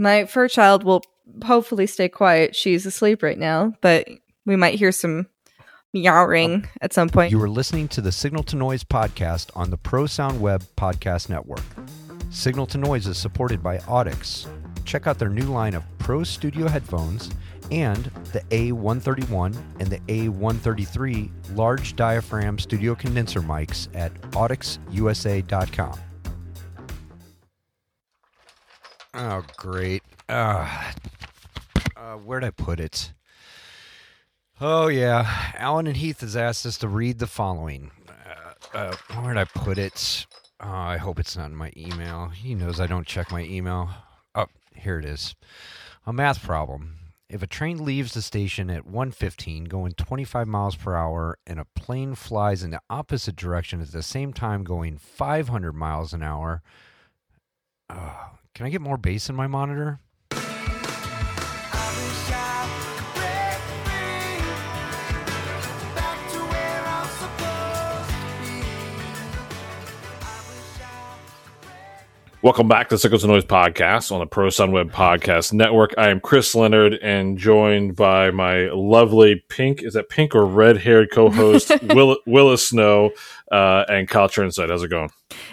My fur child will hopefully stay quiet. She's asleep right now, but we might hear some meowing oh, at some point. You are listening to the Signal to Noise podcast on the Pro Sound Web Podcast Network. Signal to Noise is supported by Audix. Check out their new line of Pro Studio headphones and the A131 and the A133 large diaphragm studio condenser mics at audixusa.com. Oh, great. Uh, uh, where'd I put it? Oh, yeah. Allen and Heath has asked us to read the following. Uh, uh, where'd I put it? Oh, I hope it's not in my email. He knows I don't check my email. Oh, here it is. A math problem. If a train leaves the station at 1:15 going 25 miles per hour and a plane flies in the opposite direction at the same time going 500 miles an hour, can I get more bass in my monitor? Welcome back to Signal to Noise podcast on the Pro Sound Web Podcast Network. I am Chris Leonard and joined by my lovely pink, is that pink or red haired co host, Will, Willis Snow uh, and Kyle Churnside. How's it going?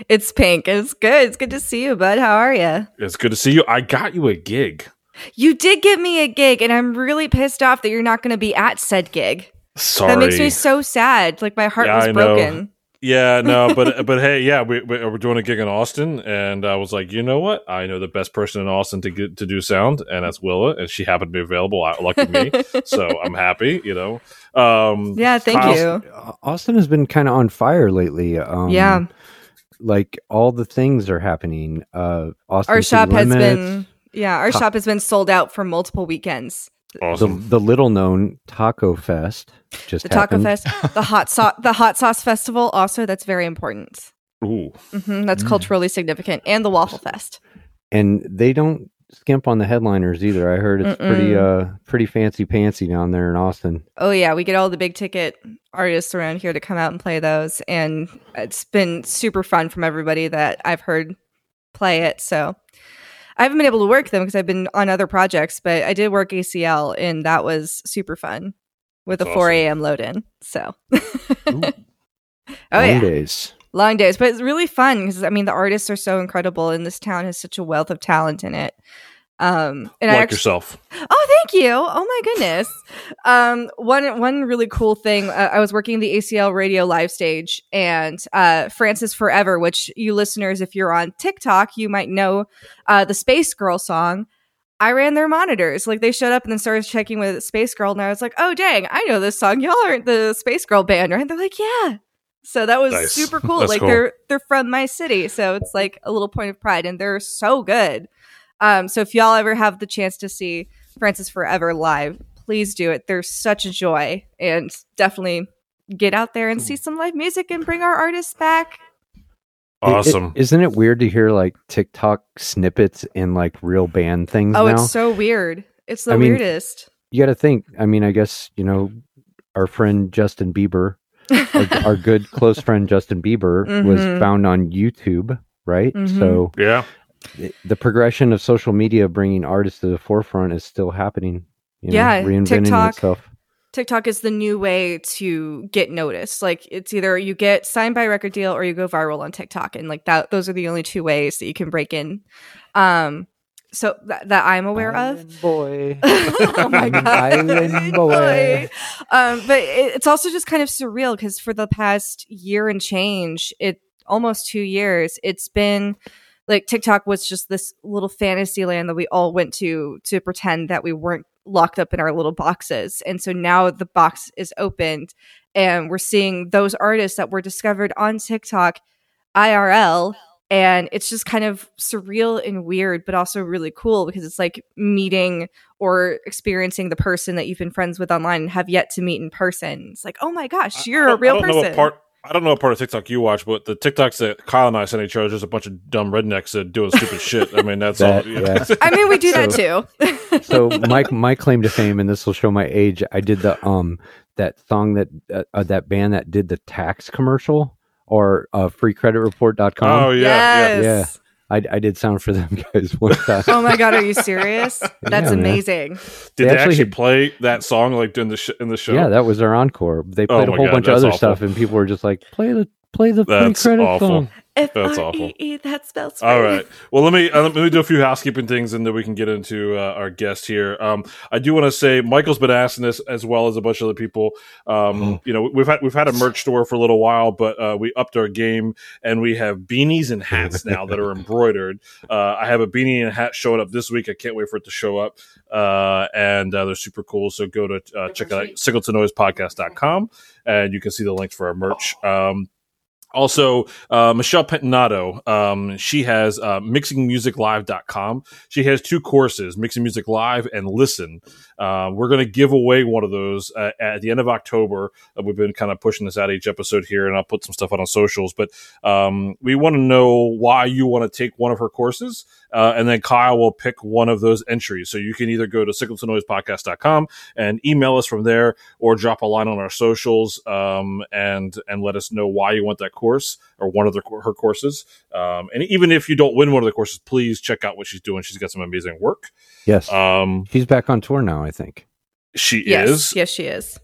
It's pink. It's good. It's good to see you, bud. How are you? It's good to see you. I got you a gig. You did give me a gig, and I'm really pissed off that you're not going to be at said gig. Sorry. That makes me so sad. Like my heart Yeah, was I know. Broken. Yeah, no, but but hey, yeah, we, we- we're doing a gig in Austin, and I was like, you know what? I know the best person in Austin to get to do sound, and that's Willa, and she happened to be available. I- Lucky me, so I'm happy. You know, um, Yeah, thank Kyle- you. Austin has been kind of on fire lately. Um, Yeah. like all the things are happening. Uh, Austin Our City shop has Limits, been yeah, our Co- shop has been sold out for multiple weekends. The, Awesome. the little known Taco Fest. Just The Taco. Fest, the hot sauce, the hot sauce festival. Also, that's very important. Ooh, hmm that's Mm. culturally significant, and the Waffle Fest. and they don't skimp on the headliners either. I heard it's pretty Mm-mm. uh pretty fancy pantsy down there in Austin. Oh yeah, we get all the big ticket artists around here to come out and play those, and it's been super fun from everybody that I've heard play it. So I haven't been able to work them because I've been on other projects, but I did work ACL, and that was super fun with That's a 4 awesome. a.m. load in. So, oh Long yeah, days. long days, but it's really fun because I mean the artists are so incredible, and this town has such a wealth of talent in it. Um, and I like actually, yourself. Oh, thank you. Oh my goodness. Um, one one really cool thing. Uh, I was working the ACL radio live stage, and uh, Frances Forever, which you listeners, if you're on TikTok, you might know uh, the Space Girl song. I ran their monitors. Like they showed up and then started checking with Space Girl, and I was like, "Oh dang, I know this song. Y'all aren't the Space Girl band, right?" They're like, "Yeah." So that was Nice. super cool. Like cool. they're they're from my city, so it's like a little point of pride, and they're so good. Um, so if y'all ever have the chance to see Frances Forever live, please do it. They're such a joy, and definitely get out there and see some live music and bring our artists back. It- it- Awesome. isn't it weird to hear like TikTok snippets in like real band things Oh, now? it's so weird. It's the I mean- weirdest. you got to think. I mean, I guess you know our friend Justin Bieber, our, our good close friend Justin Bieber, was Mhm. found on YouTube, right? Mhm. So yeah, i- the progression of social media bringing artists to the forefront is still happening. You know, Yeah, reinventing TikTok. itself. TikTok is the new way to get noticed. Like it's either you get signed by a record deal or you go viral on TikTok, and like that, those are the only two ways that you can break in. Um, so that, that I'm aware of. Boy. oh my god, Island boy. Um, but it, it's also just kind of surreal because for the past year and change, it almost two years, it's been like TikTok was just this little fantasy land that we all went to to pretend that we weren't locked up in our little boxes. And so now the box is opened and we're seeing those artists that were discovered on TikTok IRL and it's just kind of surreal and weird but also really cool because it's like meeting or experiencing the person that you've been friends with online and have yet to meet in person. It's like, "Oh my gosh, you're I a real I don't Know person." part, I don't know what part of TikTok you watch, but the TikToks that Kyle and I send each other is just a bunch of dumb rednecks that doing stupid shit. I mean, that's That- all. yeah. I mean, we do that too. so my my claim to fame, and this will show my age. I did the um that song that uh, uh, that band that did the tax commercial or uh, freecreditreport.com. Oh yeah, yeah. yes. I, I did sound for them guys one time. Oh my god, are you serious? That's Yeah, amazing. Did They they, actually actually, play that song like during the sh- in the show? Yeah, that was their encore. They Oh played a whole God, bunch of other awful. stuff, and people were just like, "Play the play the That's pre-credit awful. song." F That's awful. E E. That spells. All right. right. Well, let me uh, let me do a few housekeeping things, and then we can get into uh, our guest here. Um, I do want to say Michael's been asking this as well as a bunch of other people. Um, you know, we've had we've had a merch store for a little while, but uh, we upped our game, and we have beanies and hats now that are embroidered. Uh, I have a beanie and hat showing up this week. I can't wait for it to show up, uh, and uh, they're super cool. So go to uh, check it out signaltonoisepodcast.com, and you can see the links for our merch. Um, also, uh, Michelle Pettinato, um, she has uh, mixingmusiclive.com. She has two courses, Mixing Music Live and Listen. Uh, we're going to give away one of those uh, at the end of October. Uh, we've been kind of pushing this out each episode here, and I'll put some stuff out on socials. But um, we want to know why you want to take one of her courses, uh, and then Kyle will pick one of those entries. So you can either go to signaltonoisepodcast.com and email us from there, or drop a line on our socials um, and and let us know why you want that course or one of the, her courses. Um, and even if you don't win one of the courses, please check out what she's doing. She's got some amazing work. Yes, Um, she's back on tour now. I think. she Yes. is. Yes, she is.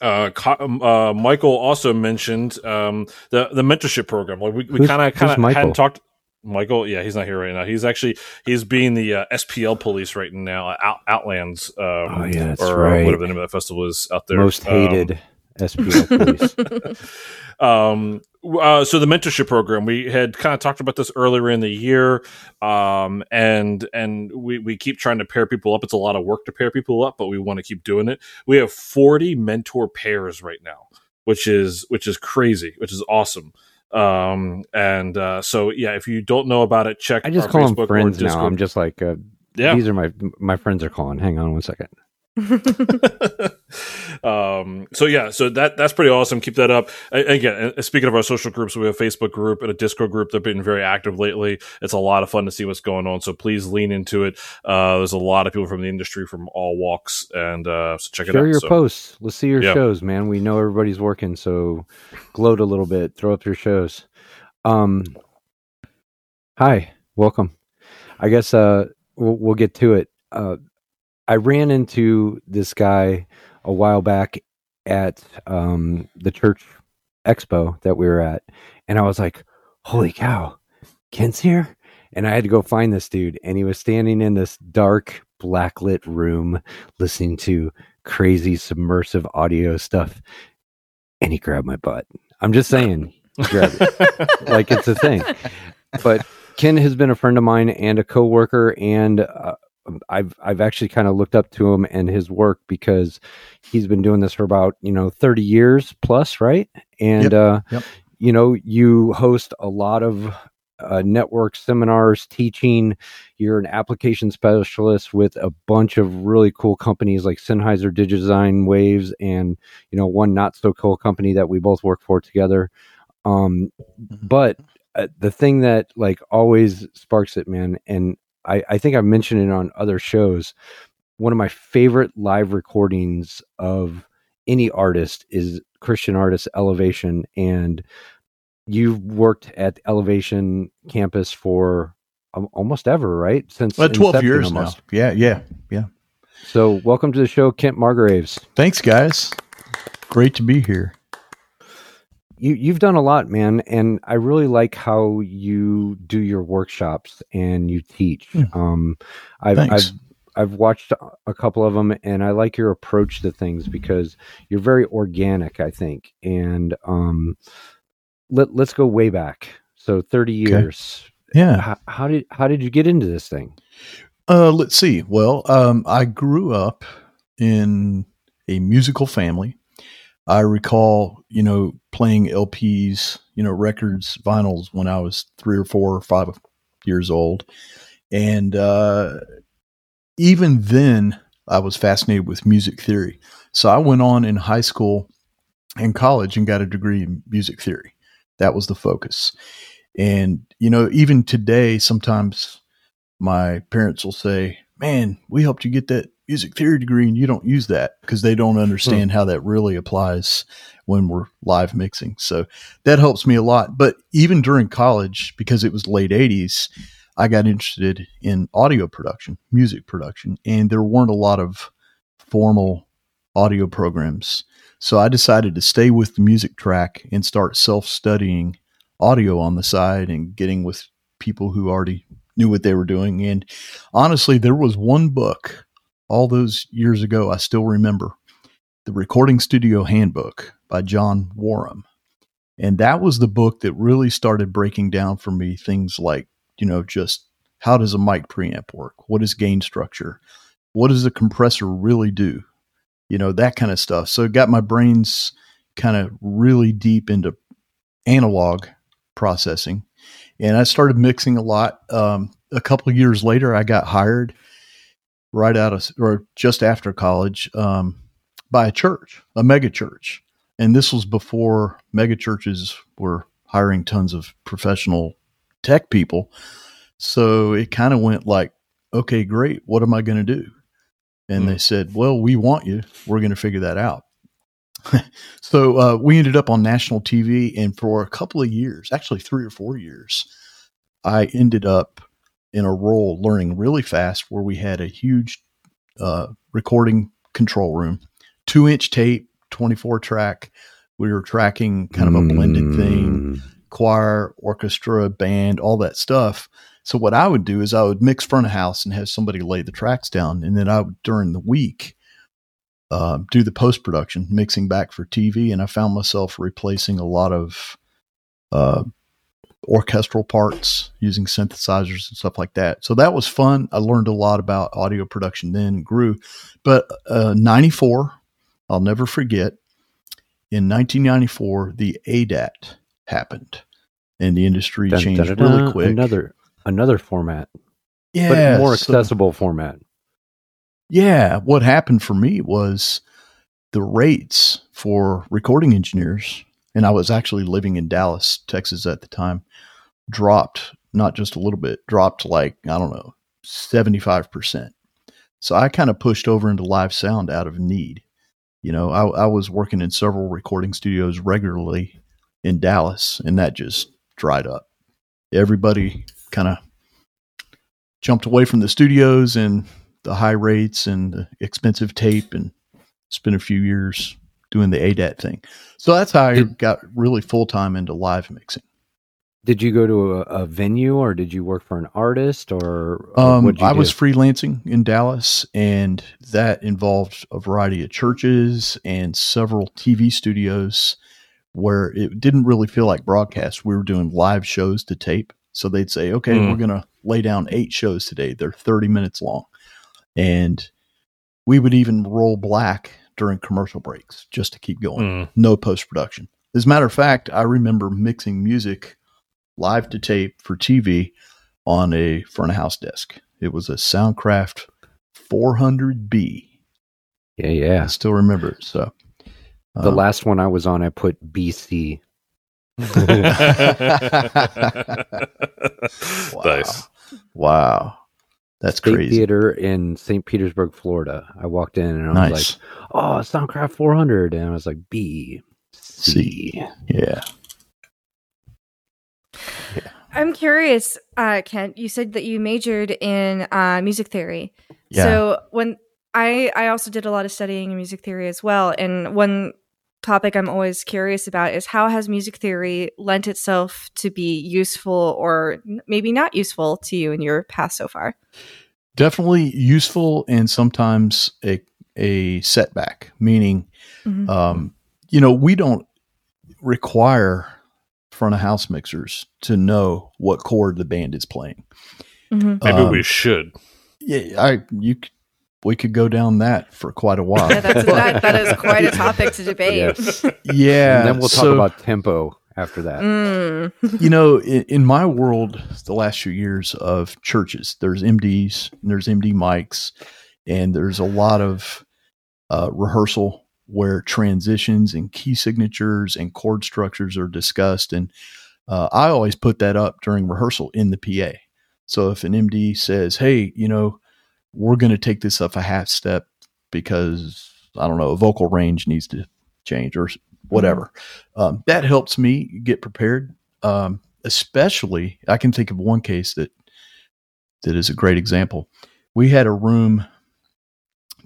Uh, um, uh, Michael also mentioned um, the the mentorship program. Like we Who's- kind of kind of hadn't talked. Michael, yeah, he's not here right now. He's actually he's being the uh, SPL police right now. Out, Outlands, um, Oh, yeah, that's or uh, right. whatever the name of that festival is out there. Most Um, hated SPL police. um uh, so the mentorship program we had kind of talked about this earlier in the year um and and we we keep trying to pair people up it's a lot of work to pair people up but we want to keep doing it we have 40 mentor pairs right now which is which is crazy which is awesome um and uh so yeah if you don't know about it check I just call Facebook them friends now. I'm just like, uh, yeah these are my my friends are calling. Hang on one second. um so yeah so that that's pretty awesome keep that up A- again speaking of our social groups we have a facebook group and a discord group they've been very active lately it's a lot of fun to see what's going on so please lean into it uh there's a lot of people from the industry from all walks and uh so check it Share out your So- posts. Let's see your Yeah. shows, man. We know everybody's working, so gloat a little bit. Throw up your shows. Um, hi, welcome. I guess uh, we'll, we'll get to it. Uh, I ran into this guy a while back at um, the church expo that we were at, and I was like, "Holy cow, Kent's here!" And I had to go find this dude, and he was standing in this dark, blacklit room, listening to crazy submersive audio stuff, and he grabbed my butt. I'm just saying, it like it's a thing. But Ken has been a friend of mine and a coworker, and uh, I've I've actually kind of looked up to him and his work because he's been doing this for about you know 30 years plus, right? And Yep, uh, yep. you know, you host a lot of uh, network seminars, teaching. You're an application specialist with a bunch of really cool companies like Sennheiser Digidesign Waves, and you know one not so cool company that we both work for together. Um, but uh, the thing that like always sparks it, man, and I, I think I've mentioned it on other shows. One of my favorite live recordings of any artist is Christian artist Elevation, and you've worked at Elevation campus for almost ever, right? Since Well, 12 years almost. now. Yeah, yeah, yeah. So, welcome to the show, Kent Margraves. Thanks, guys. Great to be here. You you've done a lot, man, and I really like how you do your workshops and you teach. Hmm. Um, I've I've Thanks. I've watched a couple of them, and I like your approach to things because you're very organic. I think, and um, let let's go way back. So, thirty years. Yeah. How, how did how did you get into this thing? Uh, let's see. Well, um, I grew up in a musical family. I recall, you know, playing LPs, you know, records, vinyls when I was three or four or five years old. And uh, even then, I was fascinated with music theory. So I went on in high school and college and got a degree in music theory. That was the focus. And, you know, even today, sometimes my parents will say, man, we helped you get that music theory degree and you don't use that because they don't hmm. understand how that really applies when we're live mixing. So that helps me a lot. But even during college, because it was late 80s, I got interested in audio production, music production, and there weren't a lot of formal audio programs. So I decided to stay with the music track and start self studying audio on the side and getting with people who already knew what they were doing. And honestly, there was one book all those years ago, I still remember the Recording Studio Handbook by John Woram. And that was the book that really started breaking down for me things like, you know, just how does a mic preamp work? What is gain structure? What does a compressor really do? You know, that kind of stuff. So it got my brains kind of really deep into analog processing. And I started mixing a lot. Um, a couple years later, I got hired right out of or just after college um, by a church, a mega church, and this was before mega churches were hiring tons of professional tech people. So it kind of went like, okay, great. What am I going to do? And mm. they said, well, we want you. We're going to figure that out. so uh, we ended up on national TV, and for a couple of years, actually three or four years, I ended up in a role learning really fast where we had a huge uh, recording control room, two inch tape, 24 track. We were tracking kind of a blended mm. thing, choir, orchestra, band, all that stuff. So what I would do is I would mix front of house and have somebody lay the tracks down, and then I would during the week uh, do the post production, mixing back for TV. And I found myself replacing a lot of uh, orchestral parts using synthesizers and stuff like that. So that was fun. I learned a lot about audio production then and grew. But uh, 94, I'll never forget, in 1994, the ADAT happened and the industry dun, changed dun, dun, really quick. Another another format. Yeah. But more accessible so, format. Yeah. What happened for me was the rates for recording engineers and I was actually living in Dallas, Texas at the time, dropped not just a little bit, dropped like, I don't know, 75%. So I kind of pushed over into live sound out of need. You know, I, I was working in several recording studios regularly in Dallas, and that just dried up. Everybody kind of jumped away from the studios and the high rates and the expensive tape and spent a few years doing the ADAT thing. So that's how I got really full time into live mixing. Did you go to a, a, venue or did you work for an artist or? Um, I do? was freelancing in Dallas and that involved a variety of churches and several TV studios where it didn't really feel like broadcast. We were doing live shows to tape. So they'd say, okay, mm. we're going to lay down eight shows today. They're 30 minutes long. And we would even roll black during commercial breaks just to keep going. Mm. No post production. As a matter of fact, I remember mixing music live to tape for TV on a front of house desk. It was a Soundcraft 400B. Yeah, yeah. I still remember it. So the um, last one I was on, I put BC. wow. Nice. Wow. That's State crazy. Theater in St. Petersburg, Florida. I walked in and I nice. was like, "Oh, Soundcraft 400," and I was like, "B, C, yeah." yeah. I'm curious, uh, Kent. You said that you majored in uh, music theory. Yeah. So when I I also did a lot of studying in music theory as well, and one topic I'm always curious about is how has music theory lent itself to be useful or maybe not useful to you in your past so far? Definitely useful and sometimes a, a setback, meaning, mm-hmm. um, you know, we don't require front of house mixers to know what chord the band is playing. Mm-hmm. Maybe um, we should. Yeah, I you we could go down that for quite a while. Yeah, that's, that, that is quite a topic to debate. Yes. Yeah. And then we'll talk so, about tempo after that. Mm. you know, in, in, my world, the last few years of churches, there's MDs, there's MD mics, and there's a lot of uh, rehearsal where transitions and key signatures and chord structures are discussed. And uh, I always put that up during rehearsal in the PA. So if an MD says, hey, you know, we're going to take this up a half step because I don't know, a vocal range needs to change or whatever. Um, that helps me get prepared. Um, especially, I can think of one case that that is a great example. We had a room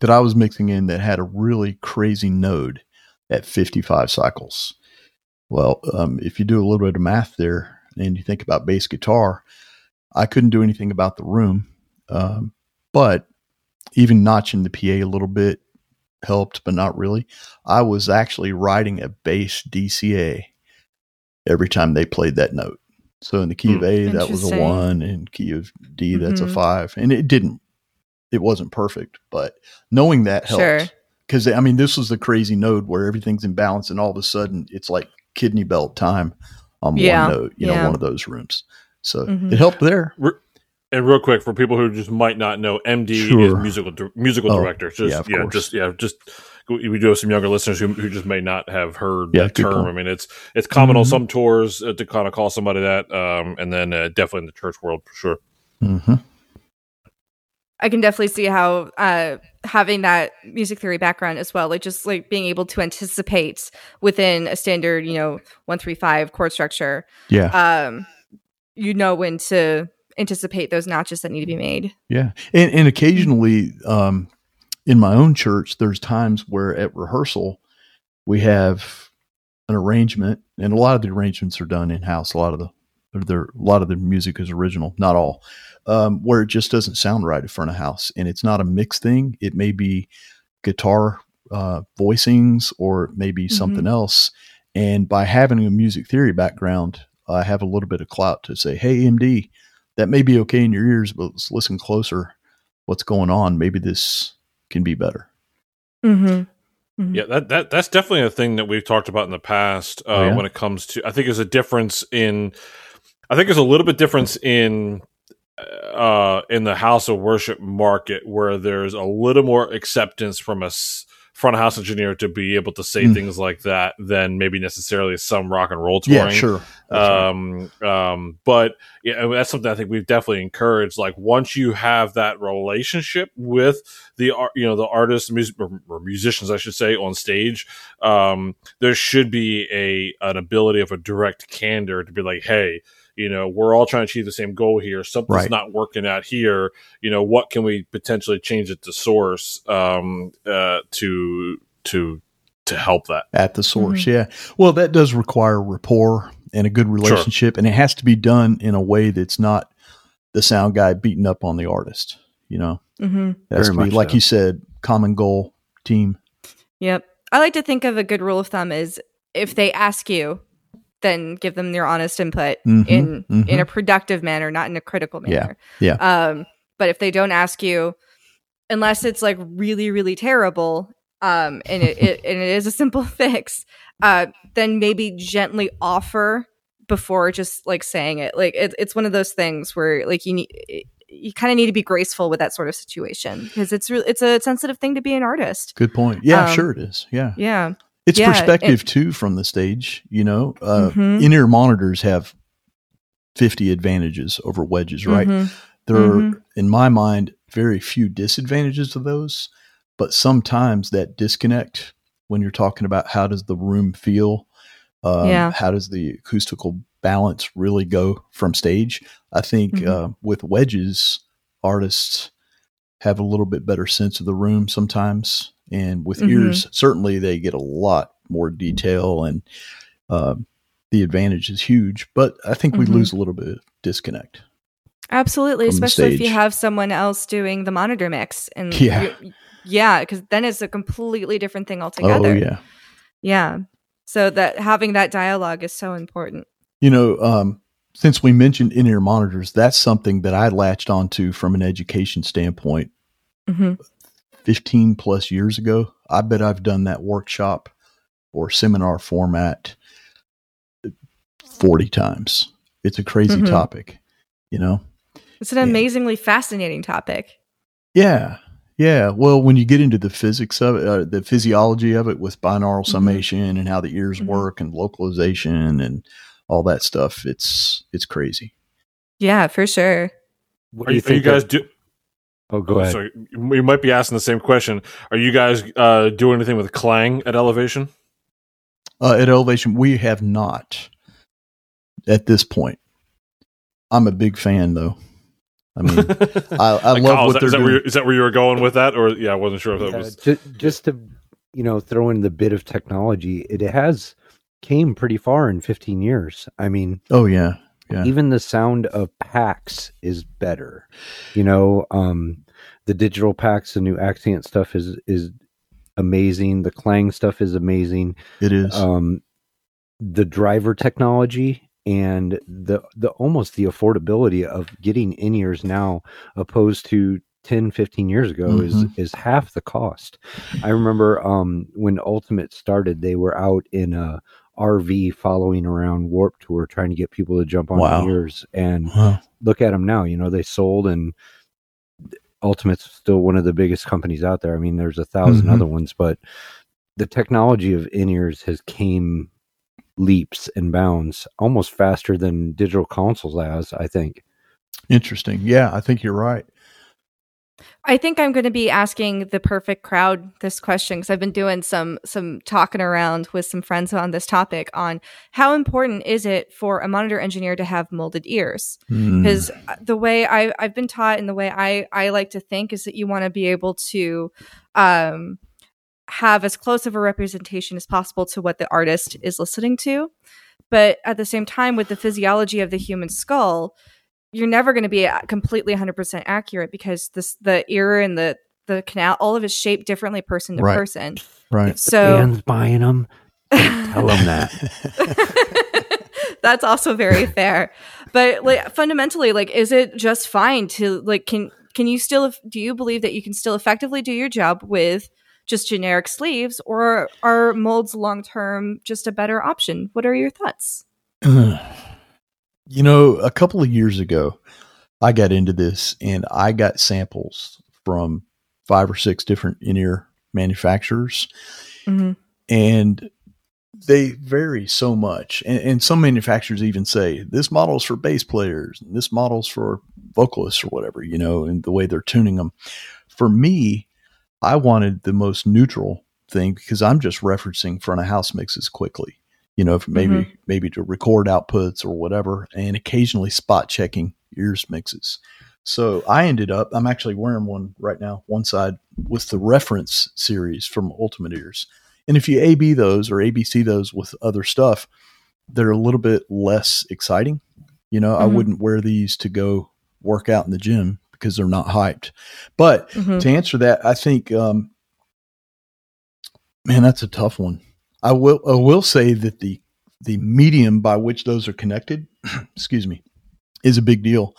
that I was mixing in that had a really crazy node at 55 cycles. Well, um, if you do a little bit of math there and you think about bass guitar, I couldn't do anything about the room. Um, but even notching the PA a little bit helped, but not really. I was actually writing a bass DCA every time they played that note. So in the key of A, that was a one, and key of D, that's a Mhm. five. And it didn't, it wasn't perfect, but knowing that helped. Sure. Because I mean, this was the crazy node where everything's in balance, and all of a sudden it's like kidney belt time on Yeah, one note, you know, one of those rooms. So Mhm. it helped there. And real quick for people who just might not know, MD is musical di- musical Oh, director. Just yeah, yeah, of course. just yeah, just we we do have some younger listeners who, who just may not have heard Yeah, that term. point. I mean, it's it's common on Mhm. some tours uh, to kind of call somebody that, um, and then uh, definitely in the church world for sure. Mm-hmm. I can definitely see how uh, having that music theory background as well, like just like being able to anticipate within a standard, you know, one three five chord structure, Yeah, um, you know when to anticipate those notches that need to be made. yeah. And, and occasionally, um, in my own church, there's times where at rehearsal we have an arrangement, and a lot of the arrangements are done in house. A lot of the there, a lot of the music is original, not all, um, where it just doesn't sound right in front of house, and it's not a mix thing. It may be guitar uh, voicings, or maybe may be something else. And by having a music theory background, I have a little bit of clout to say, "Hey, MD, that may be okay in your ears, but let's listen closer. What's going on? Maybe this can be better." Mm-hmm. Yeah, that, that that's definitely a thing that we've talked about in the past uh, Oh, yeah? when it comes to. I think there's a difference in. I think there's a little bit difference in uh, in the house of worship market where there's a little more acceptance from a s- front of house engineer to be able to say Mm. things like that than maybe necessarily some rock and roll touring. Yeah, sure. Right. Um, um, but yeah, that's something I think we've definitely encouraged. Like once you have that relationship with the art, you know, the artists, music, or, or musicians, I should say, on stage, um, there should be a an ability of a direct candor to be like, hey. You know, we're all trying to achieve the same goal here. Something's Right. not working out here. You know, what can we potentially change at the source um, uh, to to to help that? at the source. Yeah. Well, that does require rapport and a good relationship, and it has to be done in a way that's not the sound guy beating up on the artist. You know, Mm-hmm. it has Very be like so. you said, common goal, team. Yep. I like to think of a good rule of thumb is if they ask you, then give them your honest input Mhm, in mhm. in a productive manner, not in a critical manner. yeah. Um, but if they don't ask you, unless it's like really, really terrible, um, and it, it and it is a simple fix, uh, then maybe gently offer before just like saying it. Like it, it's one of those things where like you need. You kind of need to be graceful with that sort of situation because it's re- it's a sensitive thing to be an artist. Good point. Yeah, Um, sure it is. Yeah. Yeah, It's yeah, perspective too from the stage. You know, uh, Mhm. in-ear monitors have 50 advantages over wedges, right? Mhm. There are, Mhm. in my mind, very few disadvantages of those, but sometimes that disconnect when you're talking about how does the room feel, um, Yeah. how does the acoustical balance really go from stage? I think Mhm. uh, with wedges, artists have a little bit better sense of the room sometimes, and with Mhm. ears, certainly they get a lot more detail and. Um, the advantage is huge, but I think we Mhm. lose a little bit of disconnect. Absolutely, especially if you have someone else doing the monitor mix, and Yeah. yeah, because then it's a completely different thing altogether. Oh yeah, yeah. So that having that dialogue is so important. you know, um, since we mentioned in-ear monitors, that's something that I latched onto from an education standpoint hmm 15 plus years ago. I bet I've done that workshop or seminar format 40 times. It's a crazy Mhm. topic, you know? It's an Yeah. amazingly fascinating topic. Yeah. Yeah. Well, when you get into the physics of it, uh, the physiology of it with binaural Mhm. summation and how the ears Mhm. work and localization and all that stuff, it's it's crazy. Yeah, for sure. What Are you, are you that- guys do? Oh, go ahead. So we might be asking the same question. Are you guys uh, doing anything with Klang at Elevation? Uh, at Elevation, we have not at this point. I'm a big fan, though. I mean, I, I Like, love Kyle, is what that- they're is that, where doing. you, is that where you were going with that, or yeah, I wasn't sure if that Yeah, was. ju- just to you know throw in the bit of technology it has came pretty far in 15 years i mean Oh yeah, Yeah. even the sound of packs is better you know um the digital packs the new accent stuff is is amazing the Klang stuff is amazing it is. um the driver technology and the the almost the affordability of getting in ears now opposed to 10 15 years ago is Mhm. is half the cost i remember um when ultimate started they were out in a rv following around Warped Tour trying to get people to jump on Wow. ears and Wow. look at them now you know they sold and ultimate's still one of the biggest companies out there i mean there's a 1000 Mhm. other ones but the technology of in-ears has came leaps and bounds almost faster than digital consoles has i think Interesting. Yeah, I think you're right. I think I'm going to be asking the perfect crowd this question because I've been doing some some talking around with some friends on this topic on how important is it for a monitor engineer to have molded ears? Mm. Because the way I, I've been taught and the way I, I like to think is that you want to be able to um, have as close of a representation as possible to what the artist is listening to. But at the same time, with the physiology of the human skull, you're never going to be uh, completely 100% accurate because this the ear and the the canal all of it is shaped differently person to Right. person. Right. so Dan's buying them tell them that. That's also very fair. But like fundamentally like is it just fine to like can can you still do you believe that you can still effectively do your job with just generic sleeves or are molds long term just a better option? What are your thoughts you know, a couple of years ago, I got into this and I got samples from five or six different in ear manufacturers, mm-hmm. and they vary so much. And, and some manufacturers even say this model's for bass players, and this model's for vocalists or whatever, you know, and the way they're tuning them. For me, I wanted the most neutral thing because I'm just referencing front of house mixes quickly, you know, maybe maybe to record outputs or whatever, and occasionally spot checking ears mixes. So I ended up I'm actually wearing one right now, one side with the reference series from Ultimate Ears. And if you AB those or ABC those with other stuff, they're a little bit less exciting. You know, I Mhm. wouldn't wear these to go work out in the gym because they're not hyped. But Mm-hmm. to answer that, I think, um, man, that's a tough one. I will, I will say that the the medium by which those are connected, excuse me, is a big deal.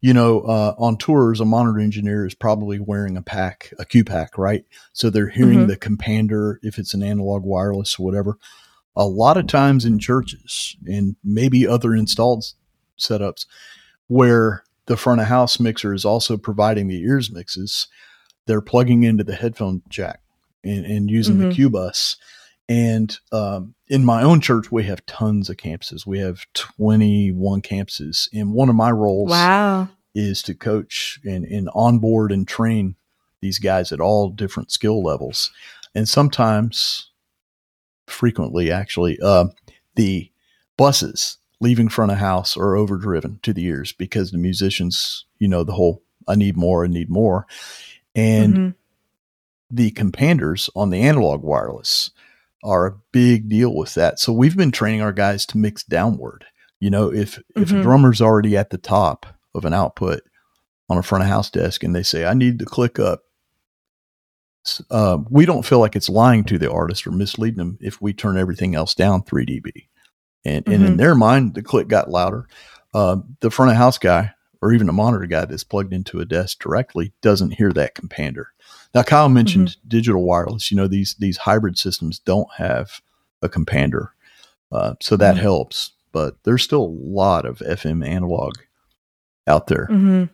You know, uh, on tours, a monitor engineer is probably wearing a pack, a cue pack, right? So they're hearing Mhm. the compander if it's an analog wireless or whatever. A lot of times in churches and maybe other installed setups where the front of house mixer is also providing the ears mixes, they're plugging into the headphone jack and, and using Mhm. the cue bus. And um, in my own church, we have tons of campuses. We have 21 campuses. And one of my roles wow is to coach and, and onboard and train these guys at all different skill levels. And sometimes, frequently actually, uh, the buses leaving front of house are overdriven to the ears because the musicians, you know, the whole I need more, I need more. And Mhm. the companders on the analog wireless are a big deal with that. So we've been training our guys to mix downward. You know, if if a Mhm. drummer's already at the top of an output on a front of house desk and they say I need to click up, uh, we don't feel like it's lying to the artist or misleading them if we turn everything else down 3 dB. And and in Mhm. their mind, the click got louder. Uh, the front of house guy or even a monitor guy that's plugged into a desk directly doesn't hear that compander. Now, Kyle mentioned digital wireless. You know, these these hybrid systems don't have a compander, uh, so that Mhm. helps. But there's still a lot of FM analog out there. Mhm.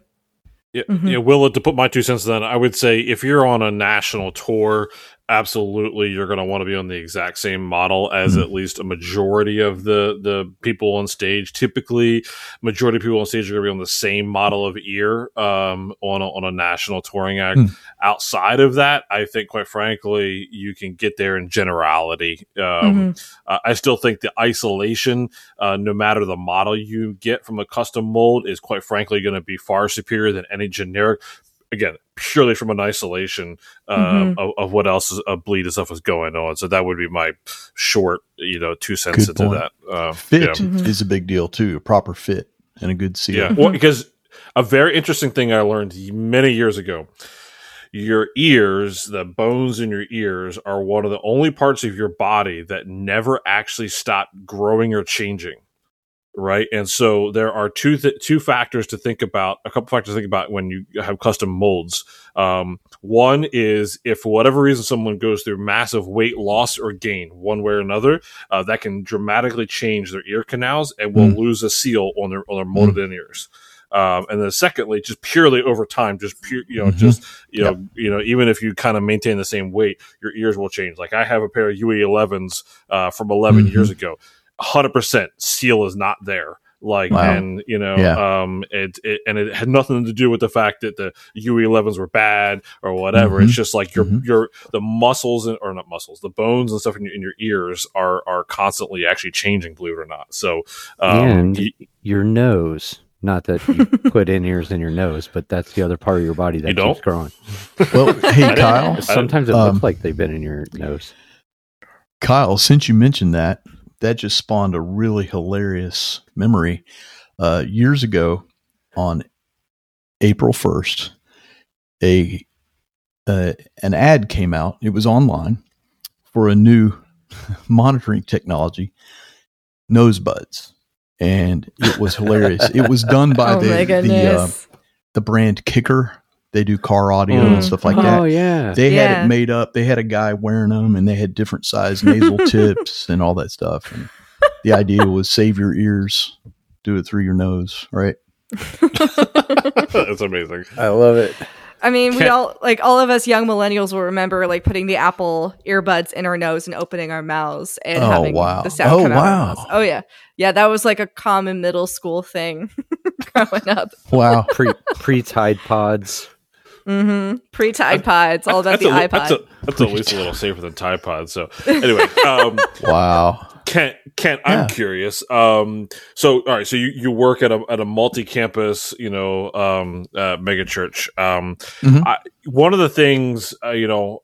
Yeah, Mhm. yeah. Will to put my two cents then, I would say if you're on a national tour absolutely you're going to want to be on the exact same model as Mhm. at least a majority of the the people on stage typically majority of people on stage are going to be on the same model of ear um, on a, on a national touring act Mm. Outside of that i think quite frankly you can get there in generality um, Mhm. uh, I still think the isolation, uh, no matter the model you get from a custom mold, is quite frankly going to be far superior than any generic. Again, purely from an isolation uh, Mhm. of, of what else is, of bleed and stuff is going on. So that would be my short, you know, two cents Good into point. that. Uh, Fit yeah. Mhm. is a big deal too. A proper fit and a good seal. Yeah, well, because a very interesting thing I learned many years ago. Your ears, the bones in your ears, are one of the only parts of your body that never actually stop growing or changing. Right, and so there are two th- two factors to think about. A couple factors to think about when you have custom molds. Um, one is if for whatever reason someone goes through massive weight loss or gain, one way or another, uh, that can dramatically change their ear canals and will Mm. lose a seal on their on their molded in ears. Um, and then secondly, just purely over time, just pure, you know, Mhm. just you know, you know, even if you kind of maintain the same weight, your ears will change. Like I have a pair of UE11s uh, from 11 Mhm. years ago. 100% seal is not there. Like Wow. and you know, Yeah. um, it, it and it had nothing to do with the fact that the UE11s were bad or whatever. Mhm. It's just like your Mhm. your the muscles and, or not muscles, the bones and stuff in your, in your ears are are constantly actually changing, believe it or not. So, um, And- y- Your nose. Not that you put in ears in your nose, but that's the other part of your body that You keeps don't? growing. Well, hey Kyle, Sometimes it Um, looks like they've been in your nose. Kyle, since you mentioned that, that just spawned a really hilarious memory. Uh, years ago, on April first, a uh, an ad came out. It was online for a new monitoring technology, nose buds, and it was hilarious. it was done by oh the the, uh, the brand Kicker. They do car audio Mm. and stuff like that oh yeah. they had it made up. They had a guy wearing them, and they had different size nasal tips and all that stuff. And the idea was save your ears, do it through your nose, right? that's amazing. I love it. I mean, we all like all of us young millennials will remember like putting the Apple earbuds in our nose and opening our mouths and Oh, having wow. the sound Oh, come out of our wow. Oh yeah, yeah, that was like a common middle school thing growing up. Wow. Pre pre Tide Pods. Mm-hmm. Pre Tide Pods, all about that's the a, iPod. That's, a, that's at least a little safer than Tide Pods. So anyway, um, wow. Kent, Kent, Yeah. I'm curious. Um, so all right, so you, you work at a at a multi-campus, you know, um, uh, mega church. Um, Mhm. I, one of the things, uh, you know,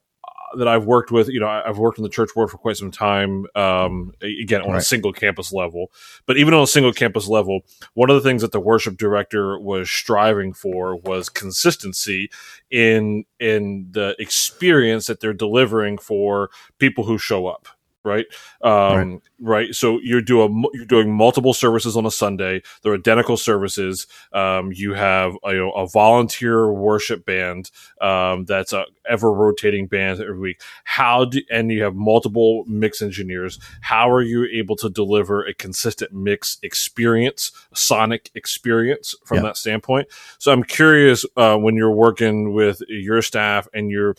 that I've worked with, you know, I've worked in the church world for quite some time. Um, again, on a single campus level, but even on a single campus level, one of the things that the worship director was striving for was consistency in in the experience that they're delivering for people who show up right? Um right, so you're doing you're doing multiple services on a sunday. They're identical services. Um you have a, you know, a volunteer worship band um that's a ever rotating band every week. How do and you have multiple mix engineers. How are you able to deliver a consistent mix experience sonic experience from Yeah. that standpoint? So i'm curious uh, when you're working with your staff and you're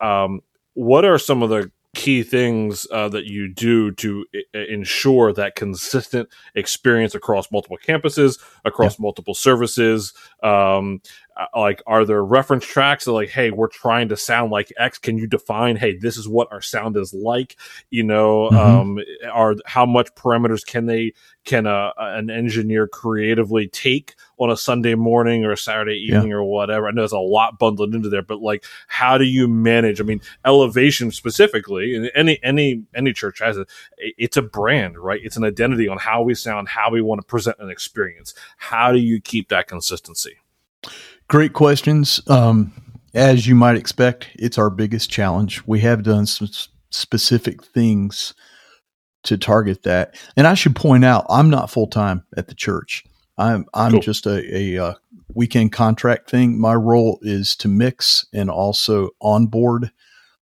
um, what are some of the key things uh, that you do to I- ensure that consistent experience across multiple campuses across multiple services um, like are there reference tracks that like hey we're trying to sound like x? Can you define hey this is what our sound is like? You know Mhm. um, are how much parameters can they can a, an engineer creatively take on a sunday morning or a saturday Yeah. evening or whatever? I know there's a lot bundled into there but like how do you manage? I mean elevation specifically and any any any church has it it's a brand right? It's an identity on how we sound how we want to present an experience. How do you keep that consistency Great questions. Um, as you might expect, it's our biggest challenge. We have done some specific things to target that. And I should point out, I'm not full time at the church. I'm I'm Cool. just a, a uh, weekend contract thing. My role is to mix and also onboard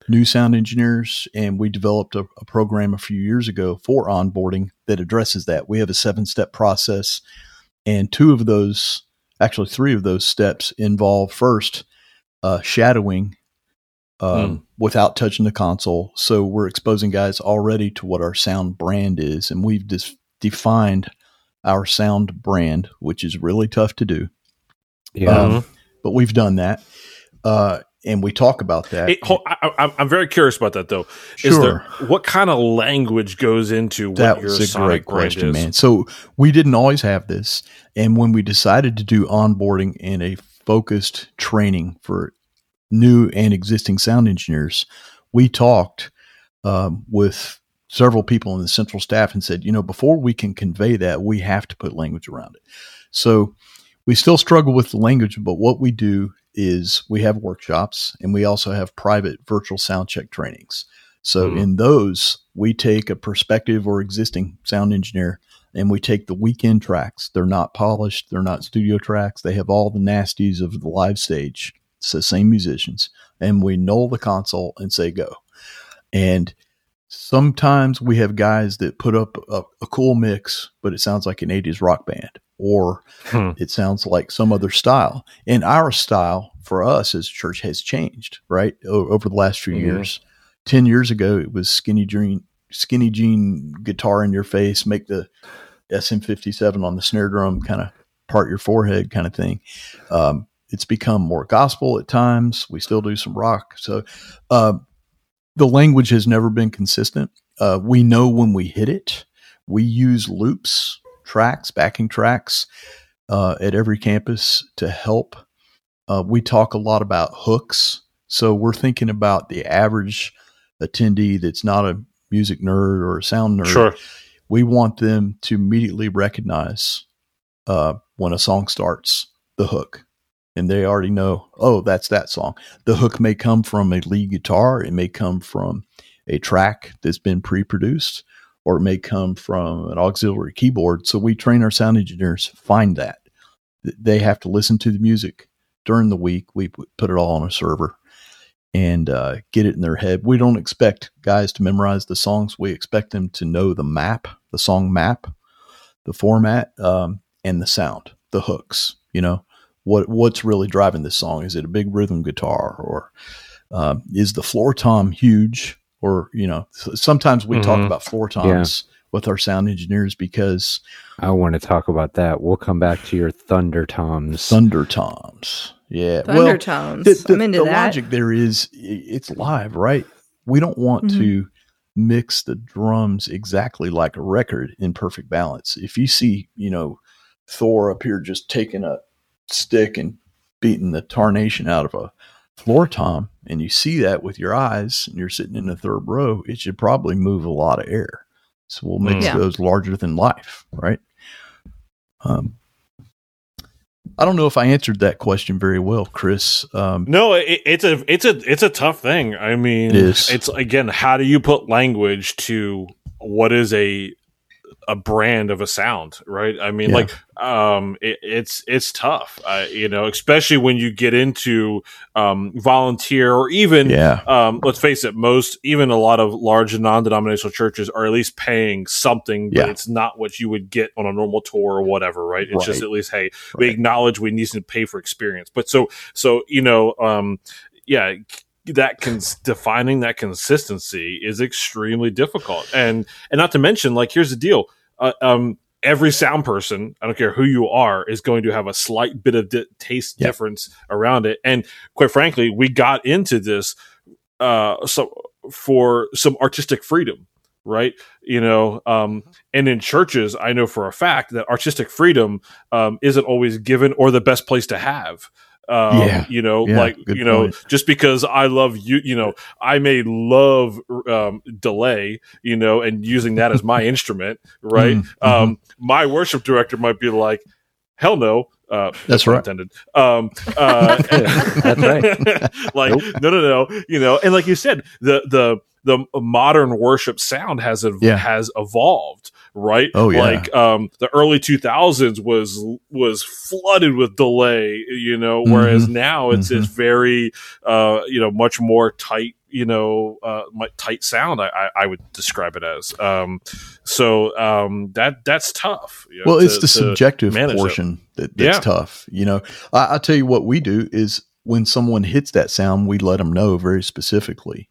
new sound engineers. And we developed a, a program a few years ago for onboarding that addresses that. We have a seven step process, and two of those, actually three of those steps, involve first uh, shadowing um, without touching the console. So we're exposing guys already to what our sound brand is, and we've just defined our sound brand, which is really tough to do. Yeah. Um, but we've done that, uh, and we talk about that. Hold- I, I'm very curious about that though. Is there what kind of language goes into what that your was a Sonic great question, is? man. So we didn't always have this, and when we decided to do onboarding and a focused training for new and existing sound engineers, we talked um, with several people in the central staff and said, you know, before we can convey that, we have to put language around it. So we still struggle with the language, but what we do is we have workshops and we also have private virtual sound check trainings. So Mhm. in those, we take a prospective or existing sound engineer and we take the weekend tracks. They're not polished, they're not studio tracks. They have all the nasties of the live stage. It's the same musicians. And we null the console and say go. And sometimes we have guys that put up a, a cool mix, but it sounds like an 80s rock band or Hmm. it sounds like some other style. And our style for us as a church has changed, right? O- over the last few Mhm. years. 10 years ago, it was skinny jean, skinny jean guitar in your face, make the SM57 on the snare drum kind of part your forehead kind of thing. Um, it's become more gospel at times. We still do some rock. So, uh, the language has never been consistent. Uh, we know when we hit it. We use loops, tracks, backing tracks uh, at every campus to help. Uh, we talk a lot about hooks. So we're thinking about the average attendee that's not a music nerd or a sound nerd. Sure. We want them to immediately recognize uh, when a song starts the hook. And they already know, oh, that's that song. The hook may come from a lead guitar, it may come from a track that's been pre produced, or it may come from an auxiliary keyboard. So we train our sound engineers to find that. They have to listen to the music during the week. We put it all on a server and uh, get it in their head. We don't expect guys to memorize the songs. We expect them to know the map, the song map, the format, um, and the sound, the hooks. You know what what's really driving this song? Is it a big rhythm guitar, or um, is the floor tom huge? Or you know, sometimes we talk Mhm. about floor toms with our sound engineers because I want to talk about that. We'll come back to your Thunder Toms. thunder toms. Yeah, Thunder tones. the, the- I'm into the that. logic there is it's live, right? We don't want Mhm. to mix the drums exactly like a record in perfect balance. If you see, you know, Thor up here just taking a stick and beating the tarnation out of a floor tom, and you see that with your eyes, and you're sitting in the third row, it should probably move a lot of air. So we'll make Yeah. those larger than life, right? Um, I don't know if I answered that question very well, Chris. Um, No, it, it's a it's a it's a tough thing. I mean, It is. it's again, how do you put language to what is a a brand of a sound, right? I mean, Yeah. like, um, it, it's it's tough, uh, you know, especially when you get into um, volunteer or even yeah, um, let's face it, most, even a lot of large non-denominational churches are at least paying something, but Yeah. it's not what you would get on a normal tour or whatever, right? It's just at least, hey, we Right. acknowledge we need to pay for experience. But so, so you know, um, yeah, that can defining that consistency is extremely difficult, and and not to mention, like, here's the deal, uh, um. Every sound person, I don't care who you are, is going to have a slight bit of di- taste Yeah. difference around it. And quite frankly, we got into this uh so for some artistic freedom right you know um and in churches i know for a fact that artistic freedom um isn't always given or the best place to have um Yeah. you know Yeah, like you know point. just because i love you you know i may love um delay you know and using that as my instrument right Mm, um my worship director might be like hell no uh That's right. intended um uh That's right. like no no no you know and like you said the the the modern worship sound has ev- Yeah. has evolved right Oh, yeah. like um the early 2000s was was flooded with delay you know whereas Mm-hmm. now it's it's very uh you know much more tight you know uh tight sound I, I would describe it as um so um that that's tough you know, well, it's to- the subjective portion that, that's Yeah. tough. You know, I, I tell you what we do is when someone hits that sound, we let them know very specifically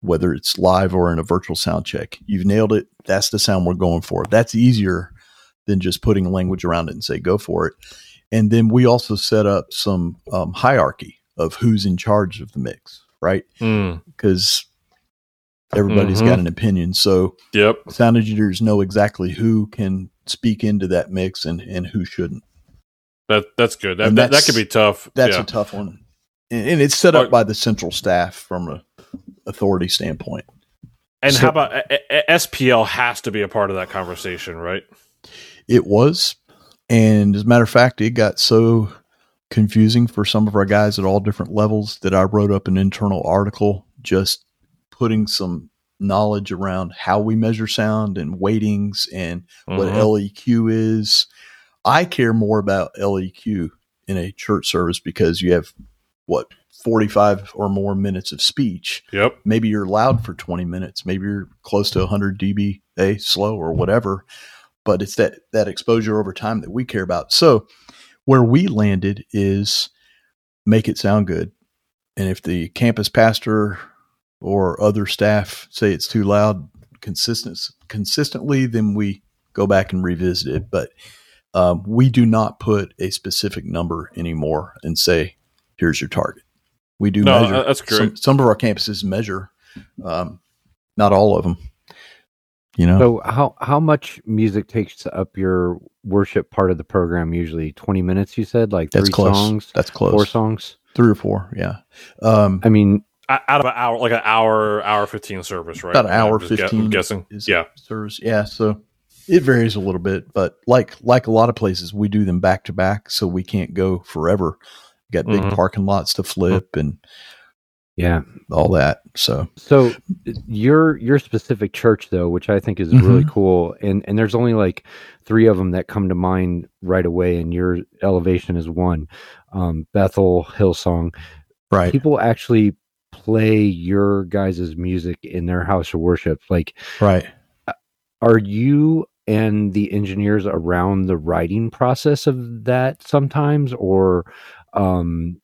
whether it's live or in a virtual sound check. You've nailed it. That's the sound we're going for. That's easier than just putting language around it and say, go for it. And then we also set up some um, hierarchy of who's in charge of the mix, right? Mm. Because everybody's Mhm. got an opinion. So Yep. sound engineers know exactly who can speak into that mix and, and who shouldn't. That that's good. That that, that could be tough. That's yeah. a tough one. And, and it's set up Are- by the central staff from a authority standpoint. and so- how about SPL has to be a part of that conversation, right? It was. And as a matter of fact, it got so confusing for some of our guys at all different levels that I wrote up an internal article just putting some knowledge around how we measure sound and weightings and what Mhm. LEQ is. I care more about LEQ in a church service because you have what 45 or more minutes of speech. Yep. Maybe you're loud for 20 minutes, maybe you're close to 100 dBA slow or whatever, but it's that that exposure over time that we care about. So where we landed is make it sound good. And if the campus pastor or other staff say it's too loud consistent consistently, then we go back and revisit it. But um, we do not put a specific number anymore and say, "Here's your target." We do No, measure. that's great. Some, some of our campuses measure, um, not all of them. You know, So how how much music takes up your worship part of the program usually? Twenty minutes, you said, like that's three close. songs, That's close. four songs. Three or four. Yeah. Um, I mean, Out of an hour, like an hour, hour fifteen service, right? About an hour I'm just gu- I'm 15 guessing. is Yeah. service. Yeah, so it varies a little bit, but like like a lot of places, we do them back to back, so we can't go forever. Got big Mhm. parking lots to flip and yeah. all that. So So your your specific church though, which I think is really Mhm. cool, and and there's only like three of them that come to mind right away, and your elevation is one. Um, Bethel Hillsong. right, People actually play your guys' music in their house of worship. Like, right. are you and the engineers around the writing process of that sometimes, or um,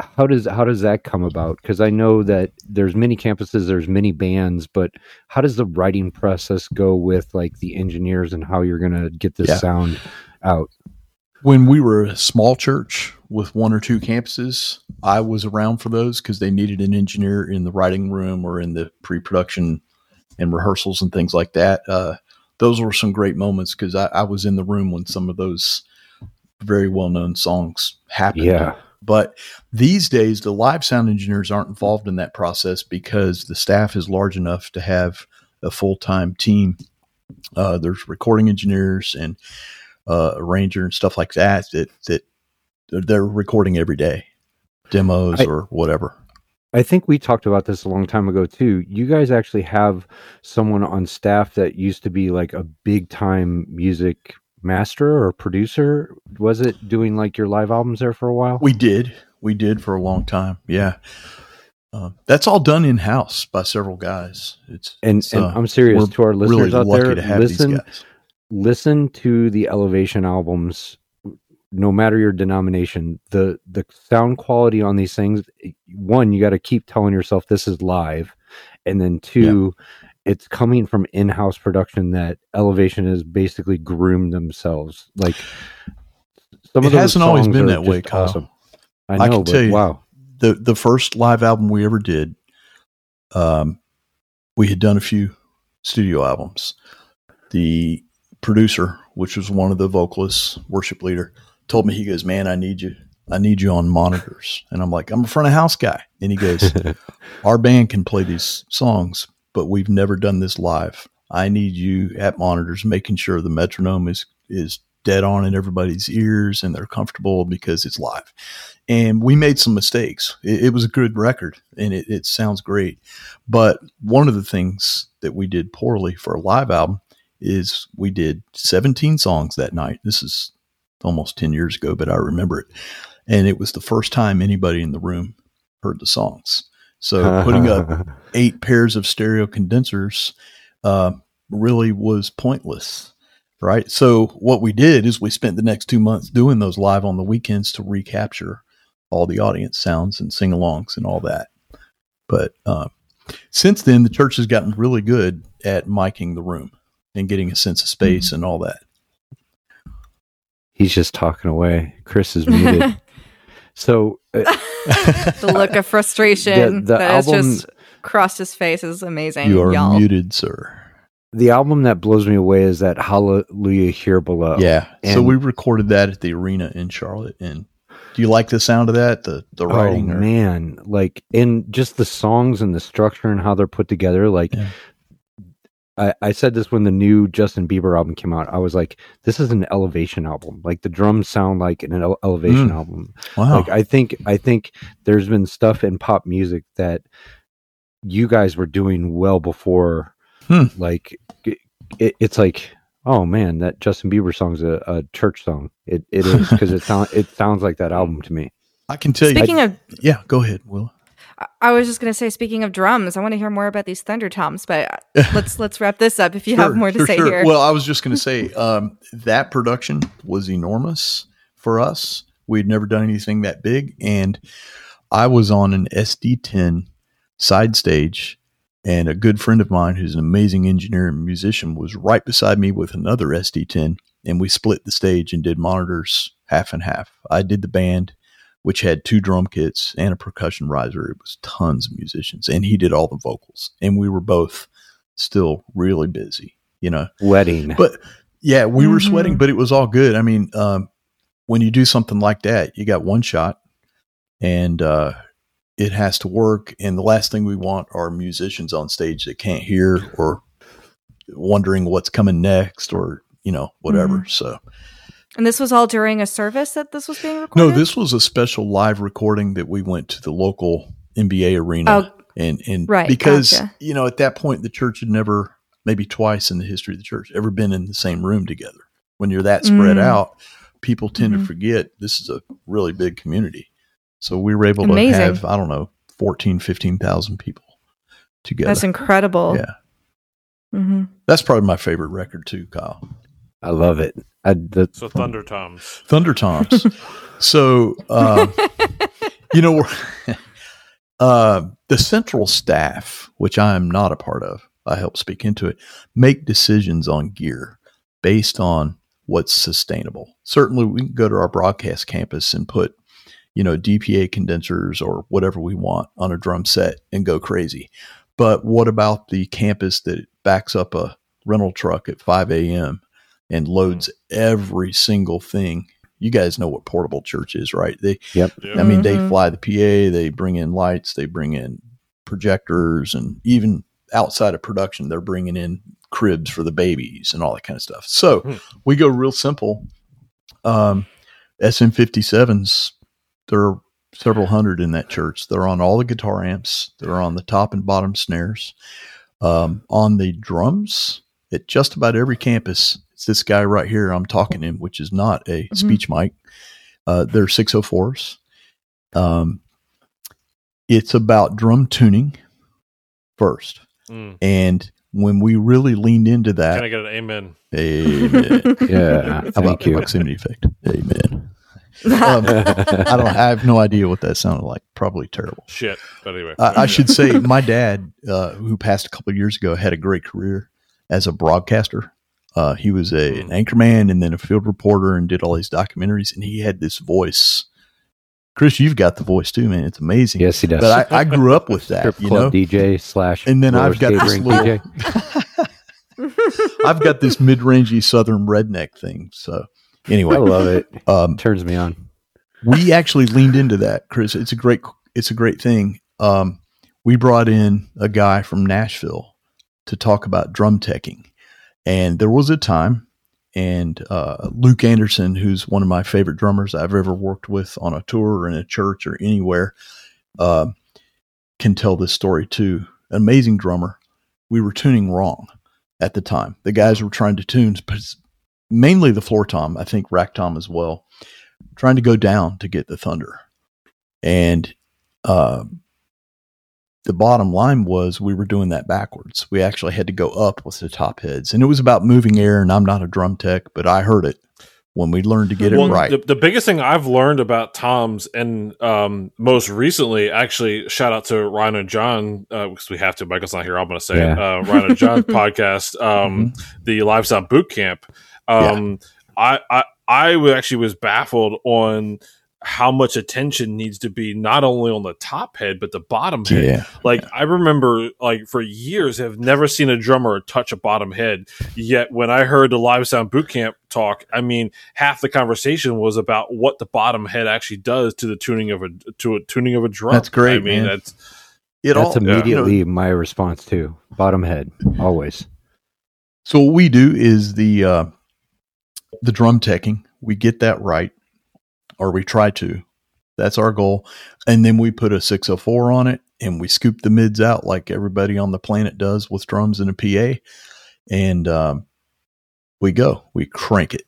how does how does that come about? Because I know that there's many campuses, there's many bands, but how does the writing process go with like the engineers and how you're gonna get this Yeah. sound out? When we were a small church with one or two campuses, I was around for those because they needed an engineer in the writing room or in the pre-production and rehearsals and things like that. Uh, those were some great moments because I, I was in the room when some of those very well-known songs happened. Yeah, But these days, the live sound engineers aren't involved in that process because the staff is large enough to have a full time team. Uh, there's recording engineers and uh, arranger and stuff like that that that they're- they're recording every day, demos I- or whatever. I think we talked about this a long time ago too. You guys actually have someone on staff that used to be like a big time music master or producer. Was it doing like your live albums there for a while? We did, we did for a long time. Yeah, uh, that's all done in house by several guys. It's and it's, and uh, I'm serious to our listeners really out there. Listen, listen to the Elevation albums, no matter your denomination. the The sound quality on these things, one, you got to keep telling yourself this is live, and then two, it's coming from in house production that Elevation has basically groomed themselves. Like some It hasn't always been that way, Kyle. Awesome. I I know, can but tell you- wow. the the first live album we ever did, um, we had done a few studio albums. The producer, which was one of the vocalists, worship leader, told me he goes, "Man, I need you. I need you on monitors." And I'm like, "I'm a front of house guy." And he goes, "Our band can play these songs, but we've never done this live. I need you at monitors, making sure the metronome is is dead on in everybody's ears and they're comfortable because it's live." and we made some mistakes. It, it was a good record and it, it sounds great. But one of the things that we did poorly for a live album is we did 17 songs that night. This is almost 10 years ago, but I remember it. And it was the first time anybody in the room heard the songs. So putting up eight pairs of stereo condensers uh, really was pointless. Right. So what we did is we spent the next two months doing those live on the weekends to recapture all the audience sounds and sing alongs and all that. But uh, since then, the church has gotten really good at miking the room and getting a sense of space and all that. He's just talking away. Chris is muted. so uh, the look of frustration The- the that has album- just crossed his face is amazing. You are y'all. muted, sir. the album that blows me away is that Hallelujah Here Below. Yeah. so we recorded that at the arena in Charlotte. And do you like the sound of that? The the Oh or- man, like and just the songs and the structure and how they're put together. Like, Yeah. I, I said this when the new Justin Bieber album came out. I was like, this is an elevation album. Like the drums sound like an ele- elevation Mm. album. Wow. Like I think I think there's been stuff in pop music that you guys were doing well before. Hmm. Like it, it's like. Oh man, that Justin Bieber song's a, a church song. It it is because it sound it sounds like that album to me. I can tell Speaking you. of, yeah, go ahead, Will. I- was just gonna say, speaking of drums, I want to hear more about these Thunder Toms, but let's let's wrap this up if you have more to sure, say sure. here. Well, I was just going to say um, that production was enormous for us. We'd never done anything that big, and I was on an SD10 side stage, and a good friend of mine, who's an amazing engineer and musician, was right beside me with another SD10, and we split the stage and did monitors half and half. I did the band. Which had two drum kits and a percussion riser. It was tons of musicians, and he did all the vocals. And we were both still really busy, you know. Wedding. But yeah, we were Mhm. sweating, but it was all good. I mean, um, when you do something like that, you got one shot and uh, it has to work. And the last thing we want are musicians on stage that can't hear or wondering what's coming next or, you know, whatever. So, and this was all during a service that this was being recorded. no, this was a special live recording that we went to the local NBA arena. Oh, and and Right, because gotcha. you know at that point the church had never maybe twice in the history of the church ever been in the same room together when you're that spread Mm. out people tend Mhm. to forget this is a really big community so we were able to have i don't know 14 15,000 people together that's incredible. yeah hmm that's probably my favorite record too kyle I love it. I, the, So Thunder Toms. thunder toms. So uh, you know uh, the central staff which i am not a part of i help speak into it make decisions on gear based on what's sustainable. Certainly we can go to our broadcast campus and put you know dpa condensers or whatever we want on a drum set and go crazy. But what about the campus that backs up a rental truck at 5 a.m and loads every single thing you guys know what portable church is right they Yeah. I mean, they Mhm. fly the PA, they bring in lights, they bring in projectors, and even outside of production, they're bringing in cribs for the babies and all that kind of stuff. So Hmm. we go real simple. Um, SM57s, there are several hundred in that church. They're on all the guitar amps, they're on the top and bottom snares. Um, on the drums, at just about every campus, it's this guy right here I'm talking to him, which is not a Mhm. speech mic. Uh, they're 604s. Um, it's about drum tuning first. Mm. And when we really leaned into that, Can I get an amen? amen. yeah, How about thank the you. proximity effect? Amen. Um, I don't. I have no idea what that sounded like. Probably terrible. Shit. But anyway. I, I should say my dad, uh, who passed a couple of years ago, had a great career as a broadcaster. Uh, he was a, an anchorman and then a field reporter and did all these documentaries. And he had this voice. Chris, you've got the voice too, man. It's amazing. yes, he does. But I, I grew up with that, you know. DJ slash And then I've got this little- I've got this mid-rangey Southern redneck thing. So anyway, I love it. um, Turns me on. we actually leaned into that, Chris. It's a great, it's a great thing. Um, we brought in a guy from Nashville to talk about drum teching, and there was a time, and uh, Luke Anderson, who's one of my favorite drummers I've ever worked with on a tour or in a church or anywhere, uh, can tell this story too. An amazing drummer. We were tuning wrong at the time. The guys were trying to tune, but mainly the floor tom. I think rack tom as well trying to go down to get the thunder. And uh, the bottom line was we were doing that backwards. We actually had to go up with the top heads. And it was about moving air. And I'm not a drum tech, but I heard it. when we learned to get it right. the, the biggest thing I've learned about toms, and um, most recently, actually, shout out to Ryan and John uh, because we have to. Michael's not here. I'm going to say it. Yeah. Uh, Ryan and John podcast, um, the Live Sound Boot Camp. Um, I, I I actually was baffled on how much attention needs to be not only on the top head but the bottom head. yeah. Like I remember, like for years, have never seen a drummer touch a bottom head. Yet when I heard the live sound boot camp talk, I mean, half the conversation was about what the bottom head actually does to the tuning of a to a tuning of a drum. That's great, I mean, man. that's It That's all, immediately my response too. Bottom head, always. So what we do is the uh, the drum teching. We get that right, or we try to. That's our goal, and then we put a 604 on it, and we scoop the mids out like everybody on the planet does with drums and a PA, and um, we go. We crank it.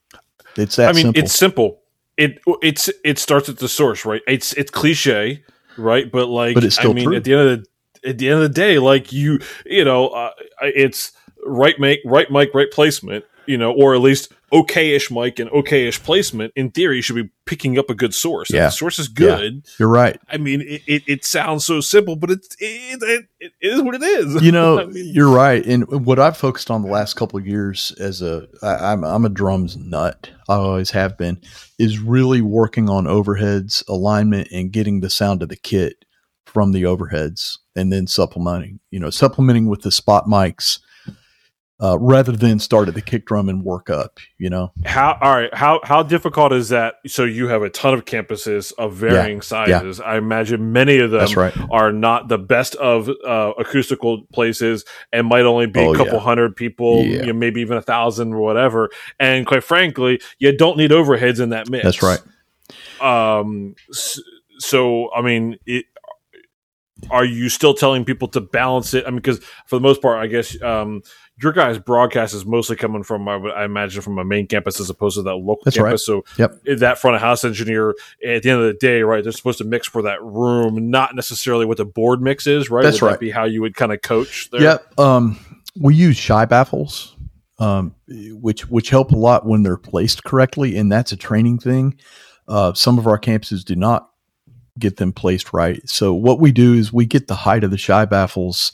It's that I mean, simple. it's simple. It it's it starts at the source, right? It's it's cliche, right? But like, But it's still I mean, true. at the end of the at the end of the day, like you you know, uh, it's right make right mic, right placement, you know, or at least okay-ish mic and okay-ish placement. In theory, you should be picking up a good source. If Yeah. the source is good. You're right. I mean, it, it, it sounds so simple, but it's it, it, it is what it is. you know I mean- you're right and what i've focused on the last couple of years as a I, I'm, I'm a drums nut i always have been is really working on overheads alignment and getting the sound of the kit from the overheads and then supplementing you know supplementing with the spot mics uh, rather than start at the kick drum and work up you know How all right? How how difficult is that? So you have a ton of campuses of varying sizes. I imagine many of them right are not the best of uh, acoustical places and might only be Oh, a couple yeah. hundred people, Yeah. you know, maybe even a thousand or whatever. And quite frankly, you don't need overheads in that mix. that's right Um. So I mean, it, are you still telling people to balance it? I mean, because for the most part, I guess um, your guys' broadcast is mostly coming from, I, I imagine, from a main campus as opposed to that local That's right. campus. So Yep. that front of house engineer, at the end of the day, right, they're supposed to mix for that room, not necessarily what the board mix is, right? That's Would right. That be how you would kind of coach there. Yep. Um, we use shy baffles, um, which which help a lot when they're placed correctly, and that's a training thing. Uh, some of our campuses do not get them placed right. So what we do is we get the height of the shy baffles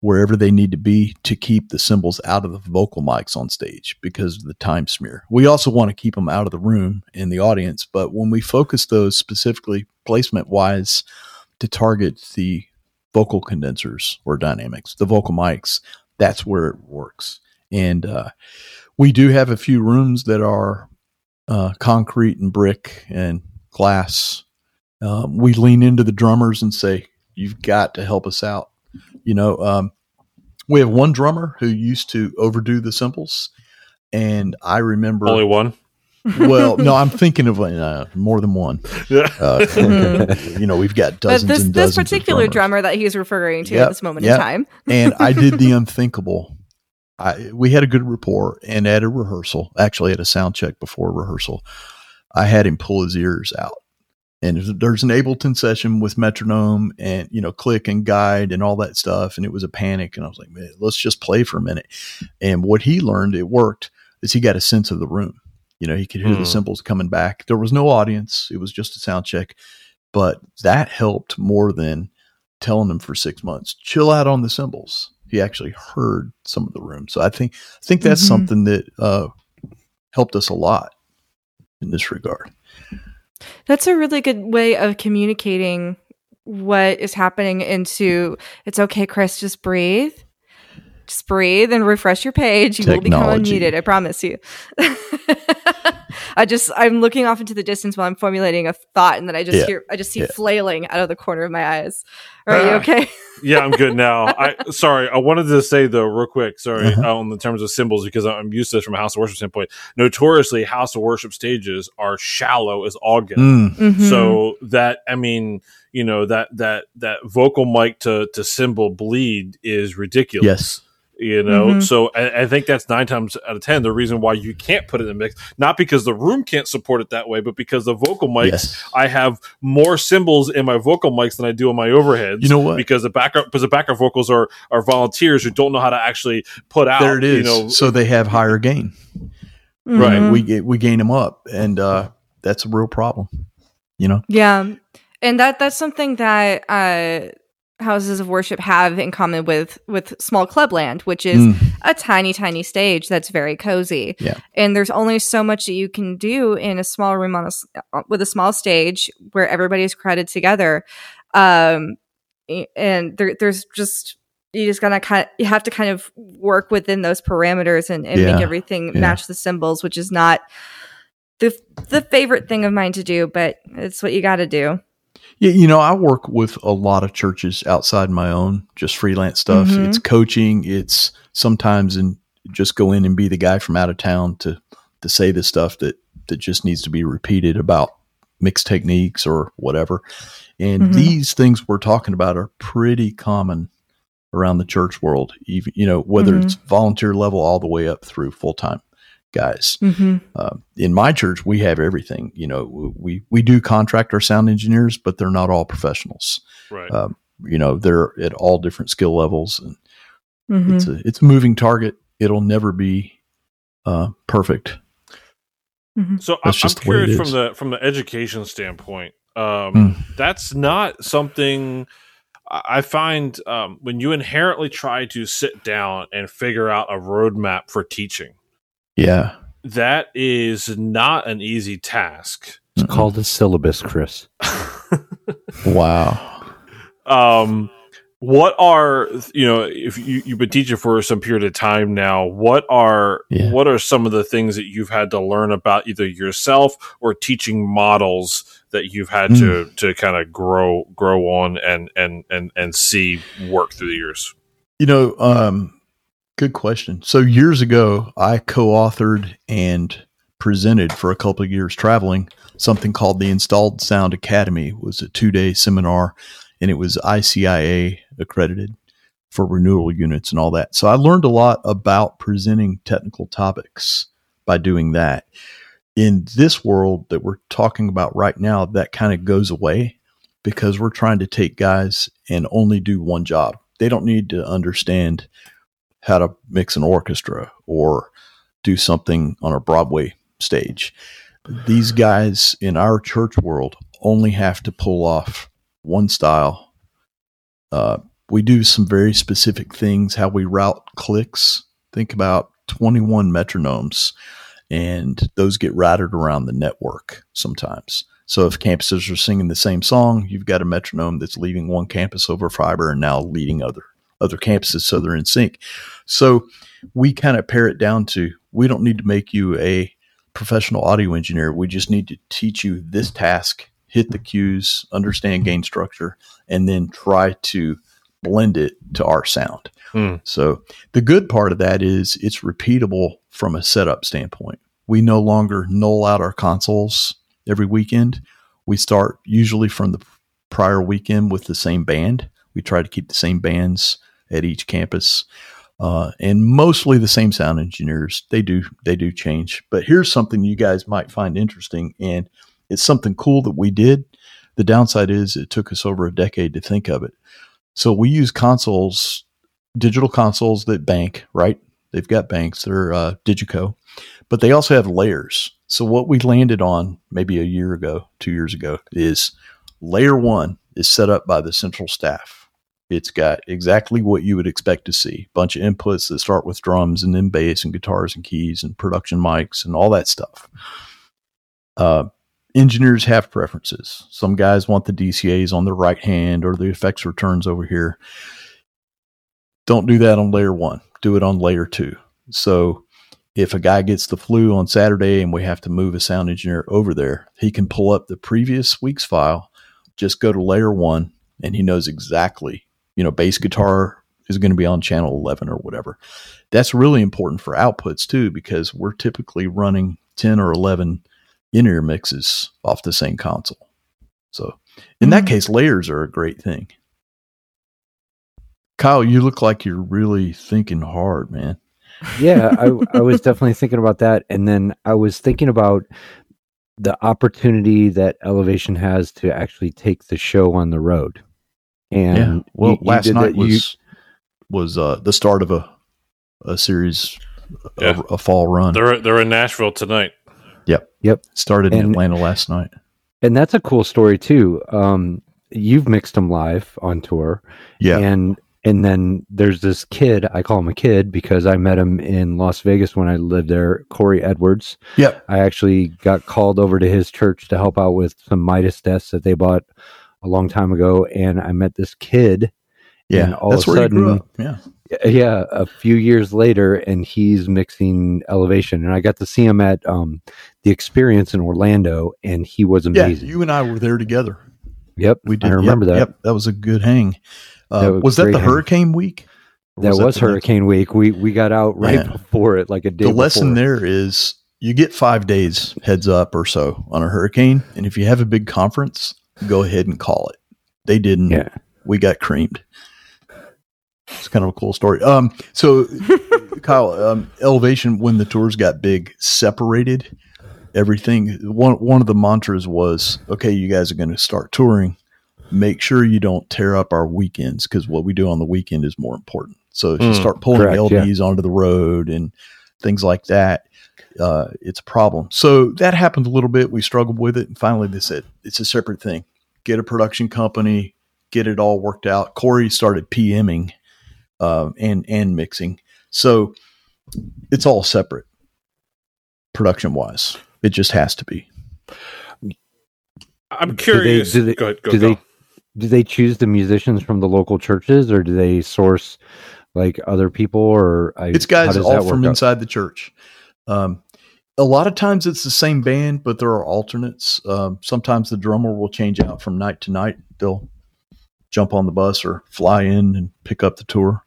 wherever they need to be to keep the cymbals out of the vocal mics on stage because of the time smear. We also want to keep them out of the room in the audience, but when we focus those specifically placement wise to target the vocal condensers or dynamics, the vocal mics, that's where it works. And uh, we do have a few rooms that are uh, concrete and brick and glass. Um, we lean into the drummers and say, "You've got to help us out." You know, um, we have one drummer who used to overdo the cymbals, and I remember. Only one. well, no, I'm thinking of uh, more than one. Yeah. Uh, you know, we've got But dozens this and this dozens of particular drummers drummer that he's referring to Yep, at this moment yep. in time. and I did the unthinkable. I we had a good rapport, and at a rehearsal, actually at a sound check before rehearsal, I had him pull his ears out. And there's- there's an Ableton session with metronome and you know click and guide and all that stuff, and it was a panic. And I was like, man, let's just play for a minute. And what he learned, it worked, is he got a sense of the room. You know, he could hear Hmm. the cymbals coming back. There was no audience; it was just a sound check, but that helped more than telling him for six months, chill out on the cymbals. He actually heard some of the room. So I think I think that's Mhm. something that uh, helped us a lot in this regard. That's a really good way of communicating what is happening into it's okay, Chris, just breathe. Just breathe and refresh your page. You will become Technology. unmuted, I promise you. I just I'm looking off into the distance while I'm formulating a thought and then I just Yeah. hear I just see Yeah. flailing out of the corner of my eyes. Are you Ah. okay? yeah, I'm good now. I sorry, I wanted to say though, real quick, sorry, Uh-huh. on the terms of cymbals because I'm used to this from a house of worship standpoint. Notoriously, house of worship stages are shallow as all get. Mm, Mhm. So that I mean, you know that that that vocal mic to to cymbal bleed is ridiculous. yes. You know, Mhm. so I, I think that's nine times out of ten the reason why you can't put it in the mix. Not because the room can't support it that way, but because the vocal mics Yes. I have more cymbals in my vocal mics than I do on my overheads. You know what? Because the backup because the backup vocals are are volunteers who don't know how to actually put out. There it is. You know, so they have higher gain. Right. Mhm. We ga- we gain them up, and uh, that's a real problem. You know. Yeah, and that that's something that uh, houses of worship have in common with with small clubland, which is Mm. a tiny, tiny stage that's very cozy. Yeah. and there's only so much that you can do in a small room on a uh, with a small stage where everybody's crowded together. Um, and there, there's just you just gotta kind of, you have to kind of work within those parameters and, and Yeah. make everything Yeah. match the cymbals, which is not the the favorite thing of mine to do, but it's what you got to do. Yeah, you know, I work with a lot of churches outside my own, just freelance stuff. Mhm. It's coaching. It's sometimes and just go in and be the guy from out of town to to say the stuff that that just needs to be repeated about mixed techniques or whatever. And Mhm. these things we're talking about are pretty common around the church world. Even you know whether Mhm. it's volunteer level all the way up through full time guys Mm-hmm. uh, in my church we have everything you know we we do contract our sound engineers but they're not all professionals Right. um, you know they're at all different skill levels and Mm-hmm. it's a it's a moving target it'll never be uh, perfect So I'm, That's I'm just the way it curious from the from the education standpoint. Um, Mm. That's not something I I find um, when you inherently try to sit down and figure out a roadmap for teaching. Yeah That is not an easy task. It's called a syllabus, Chris. wow um, what are you know if you, you've been teaching for some period of time now what are Yeah. what are some of the things that you've had to learn about either yourself or teaching models that you've had to Hmm. to kind of grow grow on and and and and see work through the years you know um, good question. So years ago i co-authored and presented for a couple of years traveling something called the installed sound academy. It was a two-day seminar and it was icia accredited for renewal units and all that. So i learned a lot about presenting technical topics by doing that. In this world that we're talking about right now that kind of goes away because we're trying to take guys and only do one job. They don't need to understand how to mix an orchestra or do something on a Broadway stage. These guys in our church world only have to pull off one style. Uh, we do some very specific things, how we route clicks. Think about 21 metronomes, and those get routed around the network sometimes. So if campuses are singing the same song, you've got a metronome that's leaving one campus over fiber and now leading other other campuses so they're in sync. So we kind of pare it down to we don't need to make you a professional audio engineer. We just need to teach you this task, hit the cues, understand gain structure, and then try to blend it to our sound. Hmm. So the good part of that is it's repeatable from a setup standpoint. We no longer null out our consoles every weekend. We start usually from the prior weekend with the same band. We try to keep the same bands at each campus, uh, and mostly the same sound engineers. They do they do change, but here's something you guys might find interesting, and it's something cool that we did. The downside is it took us over a decade to think of it. So we use consoles, digital consoles that bank, right? They've got banks. They're uh, Digico, but they also have layers. So what we landed on maybe a year ago, two years ago, is layer one is set up by the central staff. It's got exactly what you would expect to see. Bunch of inputs that start with drums and then bass and guitars and keys and production mics and all that stuff. Uh, engineers have preferences. Some guys want the DCAs on the right hand or the effects returns over here. Don't do that on layer one. Do it on layer two. So if a guy gets the flu on Saturday and we have to move a sound engineer over there, he can pull up the previous week's file, just go to layer one, and he knows exactly, you know, bass guitar is going to be on channel 11 or whatever. That's really important for outputs too, because we're typically running 10 or 11 in ear mixes off the same console. So in that Mhm. case, layers are a great thing. Kyle, you look like you're really thinking hard, man. yeah, I, I was definitely thinking about that. And then I was thinking about the opportunity that Elevation has to actually take the show on the road. And yeah. Well, you- you last did night that- you- was was uh, the start of a a series Yeah. a, a fall run. They're they're in Nashville tonight. Yep, yep. Started in Atlanta last night. and that's a cool story too. Um, you've mixed them live on tour, Yeah, and and then there's this kid. I call him a kid because I met him in Las Vegas when I lived there. Corey Edwards. Yep. I actually got called over to his church to help out with some Midas desks that they bought a long time ago, and I met this kid. yeah. and all That's of a where you grew sudden- up. Yeah, Yeah, a few years later, and he's mixing Elevation, and I got to see him at um, the Experience in Orlando, and he was yeah. amazing. You and I were there together. yep, We did. I remember yep, that. Yep, that was a good hang. Uh, That was was that the hang. hurricane week? That was, next- Hurricane Week. We we got out right Yeah. before it, like a day. The lesson before. there is you get five days heads up or so on a hurricane, and if you have a big conference, go ahead and call it. They didn't. Yeah. We got creamed. It's kind of a cool story. Um, so Kyle, um, elevation when the tours got big, separated everything. One one of the mantras was, okay, you guys are going to start touring. Make sure you don't tear up our weekends because what we do on the weekend is more important. So if you Mm, start pulling correct, yeah. LDs onto the road and things like that, uh, it's a problem. So that happened a little bit. We struggled with it, and finally they said it's a separate thing. Get a production company, get it all worked out. Corey started PMing uh, and and mixing, so it's all separate, production wise. It just has to be. I'm Do they- curious. do they- go ahead. Go, do go. they do they choose the musicians from the local churches, or do they source like other people, or I, It's how guys does all from out? inside the church. Um, a lot of times it's the same band, but there are alternates. Um, sometimes the drummer will change out from night to night. They'll jump on the bus or fly in and pick up the tour.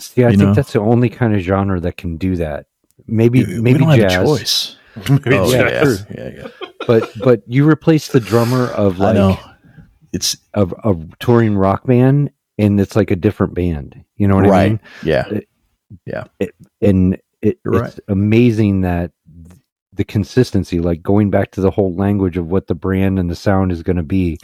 See, I you think know? that's the only kind of genre that can do that. Maybe we maybe don't jazz, have a choice. Maybe Oh, yeah, yeah, true. yeah, yeah. but but you replace the drummer of I know. like It's of a touring rock band, and it's like a different band. You know what I right. mean? Yeah. and it, You're it's amazing that th- the consistency like going back to the whole language of what the brand and the sound is going to be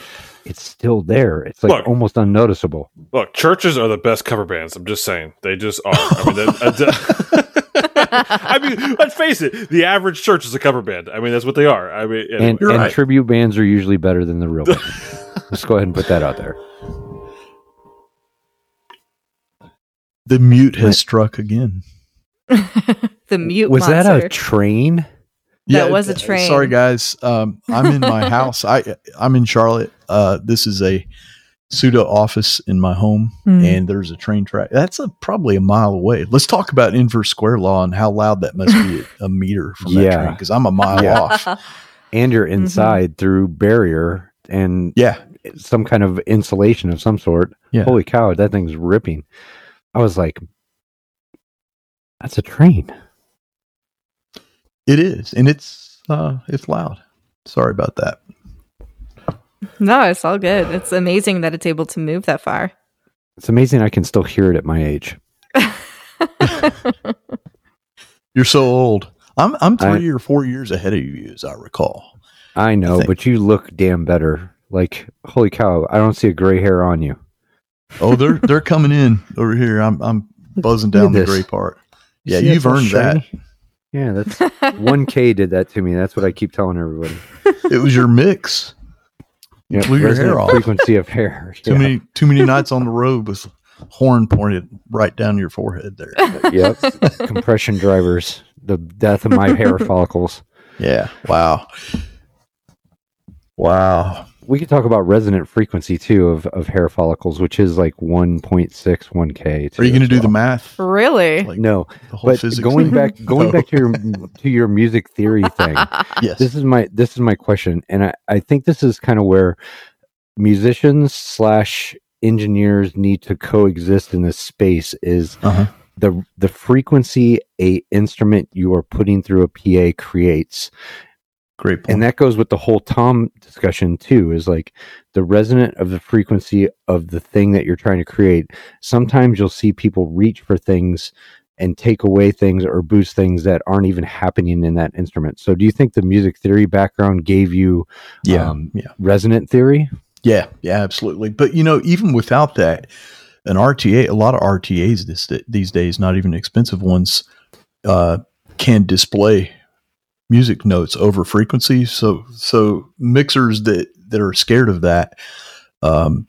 it's still there it's like Look. almost unnoticeable Look, churches are the best cover bands. I'm just saying, they just are. I mean, that- I mean, let's face it. The average church is a cover band. I mean, that's what they are. I mean, anyway. and, and right. tribute bands are usually better than the real band. let's go ahead and put that out there The mute has struck again. the mute was that a train Yeah, That was a train. Sorry, guys. Um, I'm in my house. I I'm in Charlotte. Uh, this is a pseudo office in my home, Hmm. and there's a train track. That's a, probably a mile away. Let's talk about inverse square law and how loud that must be a meter from that Yeah. train because I'm a mile Yeah. off. and you're Mm-hmm. inside through barrier and Yeah, some kind of insulation of some sort Yeah. holy cow that thing's ripping i was like that's a train it is, and it's uh, it's loud. Sorry about that. no, it's all good. It's amazing that it's able to move that far. It's amazing I can still hear it at my age. You're so old. I'm I'm I- three or four years ahead of you, as I recall. I know, think- but you look damn better. Like, holy cow, I don't see a gray hair on you. Oh, they're they're coming in over here. I'm I'm buzzing down the gray part. Yeah, See, you've that's all earned that. Yeah, that's 1K did that to me. That's what I keep telling everybody. It was your mix. You Yeah, blew your hair off. Frequency of hair. Too Yeah. many too many nights on the road with horn pointed right down your forehead there. Yep. Compression drivers. The death of my hair follicles. Yeah. Wow. Wow. We could talk about resonant frequency too of, of hair follicles, which is like 1.6, 1K. Are you going to as do the math? really? Like No, the whole but physics going thing? back going No. back to your to your music theory thing. Yes. this is my this is my question and i, I think this is kind of where musicians slash engineers need to coexist in this space is Uh-huh. the the frequency a instrument you are putting through a pa creates Great point. and that goes with the whole tom discussion too is like the resonant of the frequency of the thing that you're trying to create sometimes you'll see people reach for things and take away things or boost things that aren't even happening in that instrument so do you think the music theory background gave you yeah. um, yeah. resonant theory Yeah. Yeah. Absolutely. But you know, even without that, an RTA, a lot of RTAs this these days, not even expensive ones, uh, can display music notes over frequency. So so mixers that that are scared of that um,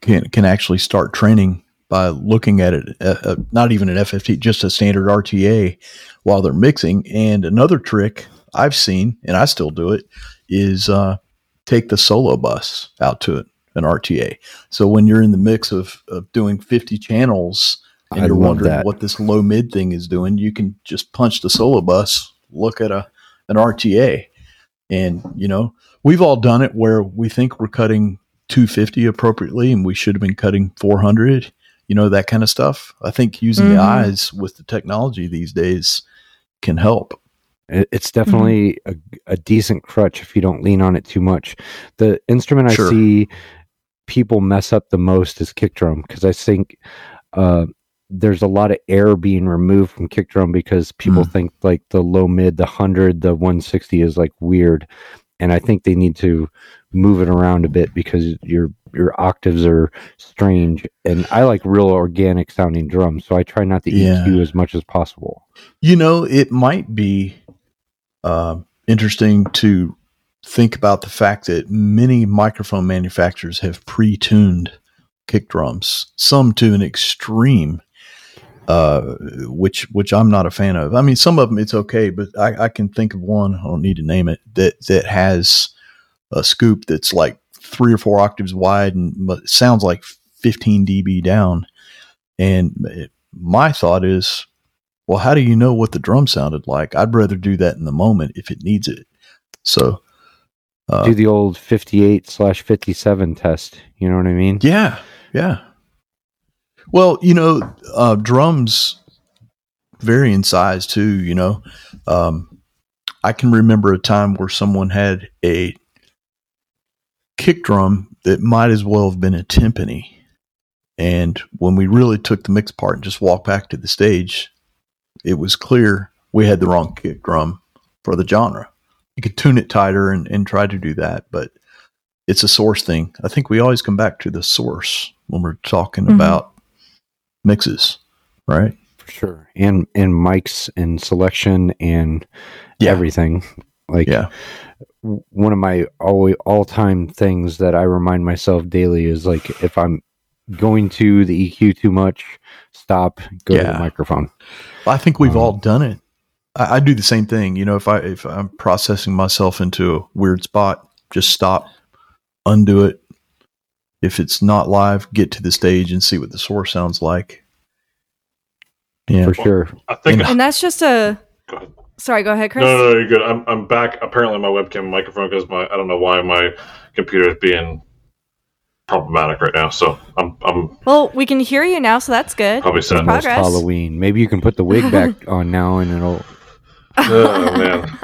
can can actually start training by looking at it, uh, uh, not even an FFT, just a standard RTA while they're mixing. And another trick I've seen, and I still do it, is uh, take the solo bus out to it, an RTA. So when you're in the mix of, of doing 50 channels and I you're wondering that. what this low mid thing is doing, you can just punch the solo bus, look at a an RTA, and you know we've all done it where we think we're cutting 250 appropriately and we should have been cutting 400 you know that kind of stuff i think using the Mhm. eyes with the technology these days can help It's definitely a, a decent crutch if you don't lean on it too much. The instrument I Sure. see people mess up the most is kick drum because I think uh, there's a lot of air being removed from kick drum because people think like the low mid, the 100, the 160 is like weird. And I think they need to move it around a bit because your your octaves are strange. And I like real organic sounding drums, so I try not to Yeah. EQ as much as possible. you know it might be uh, interesting to think about the fact that many microphone manufacturers have pre-tuned kick drums some to an extreme uh, which which I'm not a fan of. I mean, some of them it's okay, but I, I can think of one. I don't need to name it that that has a scoop that's like three or four octaves wide and sounds like 15 dB down. And it, my thought is, well, how do you know what the drum sounded like? I'd rather do that in the moment if it needs it. So, uh, Do the old 58 slash 57 test. You know what I mean? Yeah, yeah. Well, you know, uh, drums vary in size too. You know, um, I can remember a time where someone had a kick drum that might as well have been a timpani, and when we really took the mix part and just walked back to the stage, it was clear we had the wrong kick drum for the genre. You could tune it tighter and, and try to do that, but it's a source thing. I think we always come back to the source when we're talking Mhm. about mixes, right? For sure. And and mics and selection and Yeah. everything. Like Yeah. one of my all all time things that I remind myself daily is like if I'm going to the EQ too much, stop, go to Yeah. the microphone. I think we've Um, all done it. I, I do the same thing. You know, if I if I'm processing myself into a weird spot, just stop, undo it. If it's not live, get to the stage and see what the source sounds like. Yeah. For sure. I think. And- And that's just a. Go. Sorry, go ahead, Chris. No, no, no, you're good. I'm, I'm back. Apparently, my webcam microphone because my I don't know why my computer is being problematic right now. So I'm I'm Well, we can hear you now, so that's good. probably It's setting. Halloween. Maybe you can put the wig back on now and it'll oh man.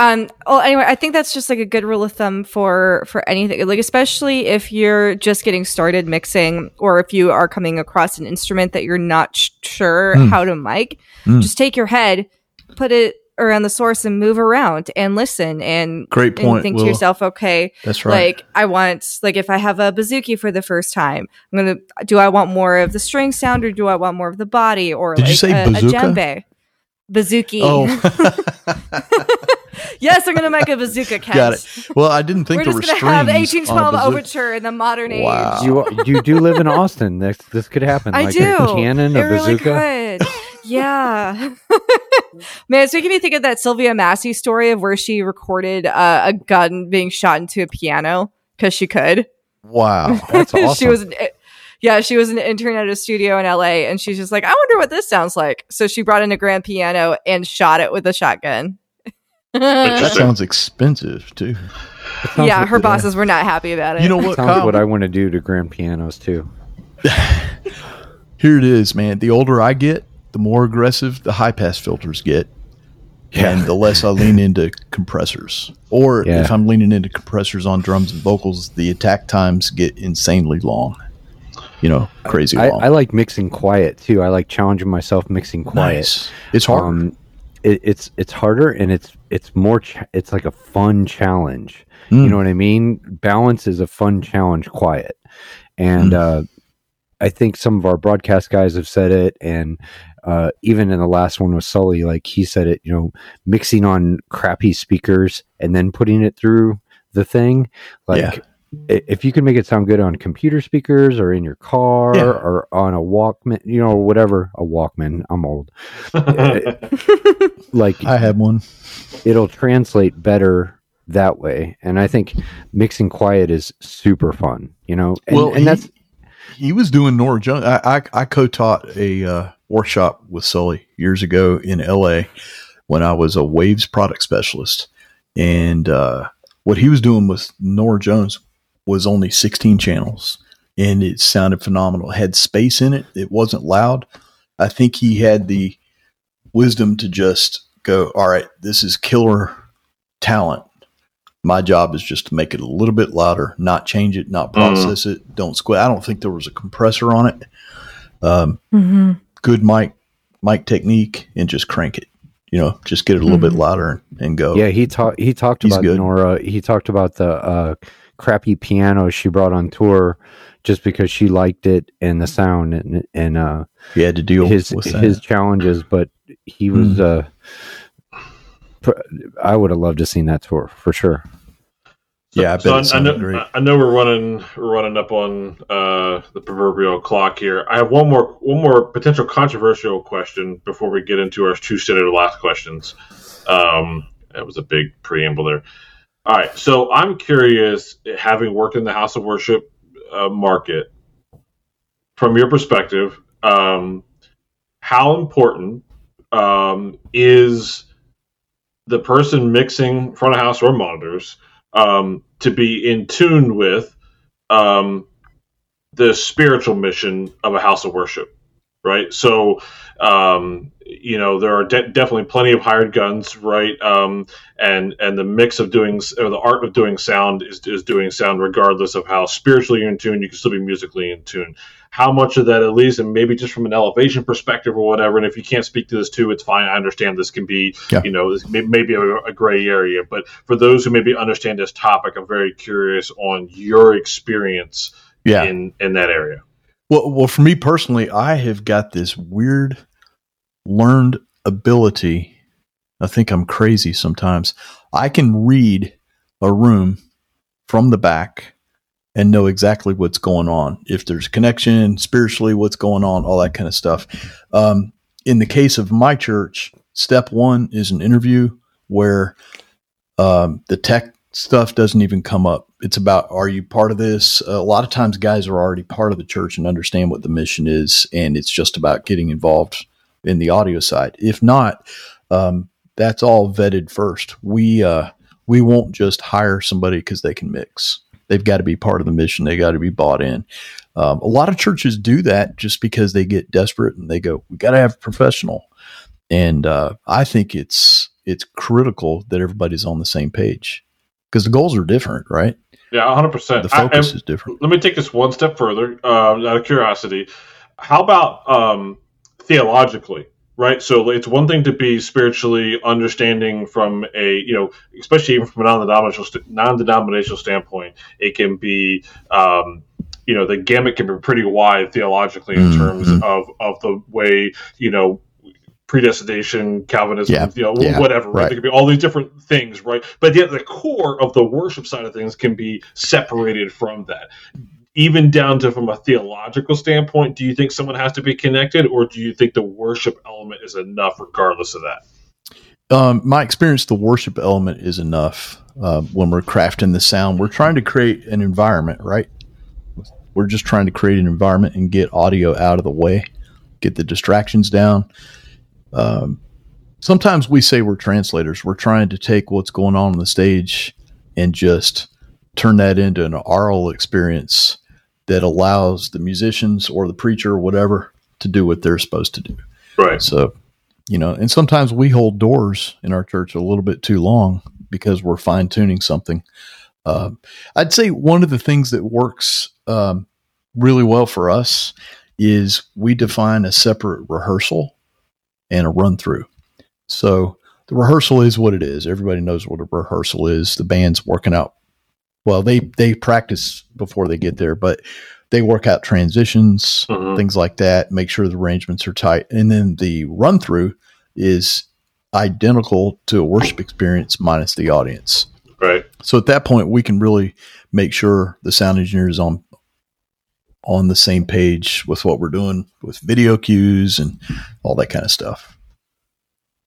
Um. Well, anyway, I think that's just like a good rule of thumb for for anything. Like, especially if you're just getting started mixing, or if you are coming across an instrument that you're not sh- sure Mm. how to mic, Mm. just take your head, put it around the source, and move around and listen and Great and point. think Will. to yourself, okay, That's right. like I want like if I have a bouzouki for the first time, I'm gonna do I want more of the string sound or do I want more of the body or Did you like say a, a bazooka? djembe? Bouzouki. oh, yes, I'm gonna make a bazooka cat. got it. Well, I didn't think We're there were just gonna have strings on a 1812 overture in the modern age. Wow. you you do live in Austin. This this could happen. I like do. a cannon, it a really bazooka. could. Yeah. Man, it's making me think of that Sylvia Massy story of where she recorded uh, a gun being shot into a piano because she could. Wow. That's awesome. she was an, yeah, she was an intern at a studio in LA and she's just like, I wonder what this sounds like. So she brought in a grand piano and shot it with a shotgun. That sounds expensive too. Sounds yeah, like- her bosses were not happy about it. You know what, Sounds Kyle? what I want to do to grand pianos too. Here it is, man. The older I get, the more aggressive the high pass filters get. And the less I lean into compressors. Or Yeah. if I'm leaning into compressors on drums and vocals, the attack times get insanely long. You know, crazy I, long. I like mixing quiet too. I like challenging myself mixing quiet. Nice. It's hard. Um, it, it's it's harder and it's it's more ch- it's like a fun challenge. Mm. You know what I mean? Balance is a fun challenge. Quiet, and Mm. uh, I think some of our broadcast guys have said it, and uh, even in the last one with Sully, like he said it, you know, mixing on crappy speakers and then putting it through the thing, like. Yeah. I- If you can make it sound good on computer speakers or in your car Yeah. or on a Walkman, you know, whatever, a Walkman, I'm old. Like I have one. it'll translate better that way. And I think mixing quiet is super fun, you know. And, well, and he, that's he was doing Norah Jones. I, I, I co-taught a uh, workshop with Sully years ago in L.A. when I was a Waves product specialist, and uh, what he was doing with Norah Jones was only 16 channels, and it sounded phenomenal. It had space in it. It wasn't loud. I think he had the wisdom to just go, all right, this is killer talent. My job is just to make it a little bit louder, not change it, not process it, don't squeak. I don't think there was a compressor on it. Um, hmm good mic mic technique, and just crank it. You know, just get it a little bit louder and go. yeah. He talked. He talked He's about good. Norah. He talked about the uh, crappy piano she brought on tour just because she liked it and the sound and and uh, he had to deal his with that. His challenges. But he was. Uh, pr- I would have loved to seen that tour for sure. yeah, I so it I, know. I know we're running we're running up on uh, the proverbial clock here. I have one more one more potential controversial question before we get into our two standard last questions. Um, that was a big preamble there. All right, so I'm curious, having worked in the House of Worship uh, market, from your perspective, um, how important um, is the person mixing front of house or monitors um, to be in tune with um, the spiritual mission of a house of worship, right? So, um, you know, there are de- definitely plenty of hired guns, right? Um, and and the mix of doing or the art of doing sound is is doing sound regardless of how spiritually you're in tune. You can still be musically in tune. How much of that, at least, and maybe just from an elevation perspective or whatever. And if you can't speak to this too, it's fine. I understand this can be, Yeah. you know, this may, maybe a, a gray area. But for those who maybe understand this topic, I'm very curious on your experience Yeah. in in that area. Well, well, for me personally, I have got this weird learned ability. I think I'm crazy sometimes. I can read a room from the back and know exactly what's going on. If there's connection spiritually, what's going on, all that kind of stuff. Um, in the case of my church, step one is an interview where um, the tech stuff doesn't even come up. It's about are you part of this? a lot of times, guys are already part of the church and understand what the mission is, and it's just about getting involved in the audio side. If not, um, that's all vetted first. We uh, we won't just hire somebody because they can mix. They've got to be part of the mission. They got to be bought in. Um, a lot of churches do that just because they get desperate and they go, "We got to have a professional." And uh, I think it's it's critical that everybody's on the same page because the goals are different, right? Yeah, 100. percent The focus is different. let me take this one step further um, out of curiosity how about um, theologically right so it's one thing to be spiritually understanding from a you know especially even from a non-denominational non-denominational standpoint it can be um, you know the gamut can be pretty wide theologically in terms Mhm. of of the way you know predestination calvinism Yeah, you know yeah, whatever right? right. there could be all these different things right but yet the core of the worship side of things can be separated from that even down to from a theological standpoint do you think someone has to be connected or do you think the worship element is enough regardless of that Um, my experience, the worship element is enough uh, when we're crafting the sound. We're trying to create an environment, right? We're just trying to create an environment and get audio out of the way, get the distractions down. Um, sometimes we say we're translators. We're trying to take what's going on on the stage and just turn that into an aural experience that allows the musicians or the preacher or whatever to do what they're supposed to do. right So, you know, and sometimes we hold doors in our church a little bit too long because we're fine tuning something. Um, I'd say one of the things that works um, really well for us is we define a separate rehearsal and a run through. So the rehearsal is what it is. Everybody knows what a rehearsal is. The band's working out. Well, they they practice before they get there, but they work out transitions, Mhm. things like that, make sure the arrangements are tight. And then the run through is identical to a worship experience minus the audience. Right. So at that point, we can really make sure the sound engineer is on on the same page with what we're doing with video cues and all that kind of stuff.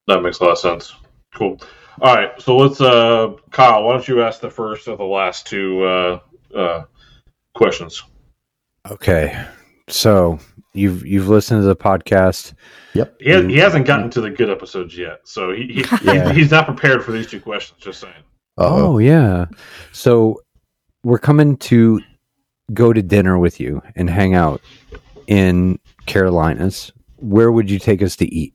That makes a lot of sense. Cool. All right. So let's, uh, Kyle, why don't you ask the first of the last two uh, uh, questions? Okay. So you've you've listened to the podcast. Yep, he, has, he hasn't gotten to the good episodes yet. So he, he, Yeah. he's not prepared for these two questions, just saying. Uh-oh. Oh yeah. So we're coming to go to dinner with you and hang out in Carolinas. Where would you take us to eat?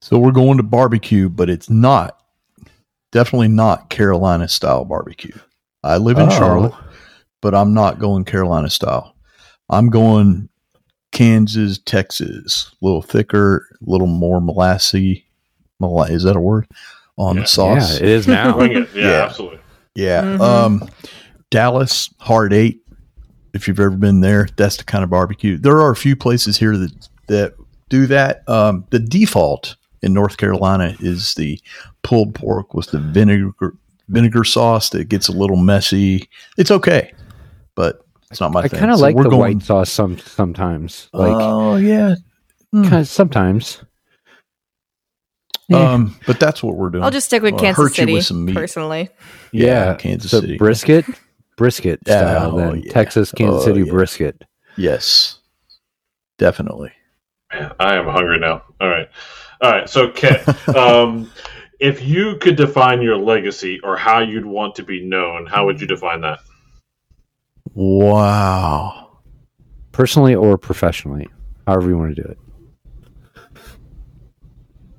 So we're going to barbecue, but it's not definitely not Carolina style barbecue. I live in Oh. Charlotte, but I'm not going Carolina style. I'm going Kansas, Texas, a little thicker, a little more molassy. Mola- is that a word? On Yeah. the sauce. Yeah, it is now. Yeah, Yeah. absolutely. Yeah. Mhm. Um, Dallas, Hard Eight. If you've ever been there, that's the kind of barbecue. There are a few places here that that do that. Um, the default in North Carolina is the pulled pork with the vinegar vinegar sauce that gets a little messy. It's okay, but it's not my I thing. kind of So like we're the going- white sauce some sometimes. Like oh yeah. Kind of sometimes. Yeah. Um, but that's what we're doing. I'll just stick with Well, Kansas hurt you City with some meat. personally. yeah, Kansas so City. brisket, brisket style. oh, then yeah. Texas, Kansas Oh, City yeah. brisket. yes, definitely. Man, I am hungry now. All right. All right. So, Kit, um, if you could define your legacy or how you'd want to be known, how would you define that? Wow. personally or professionally, however you want to do it.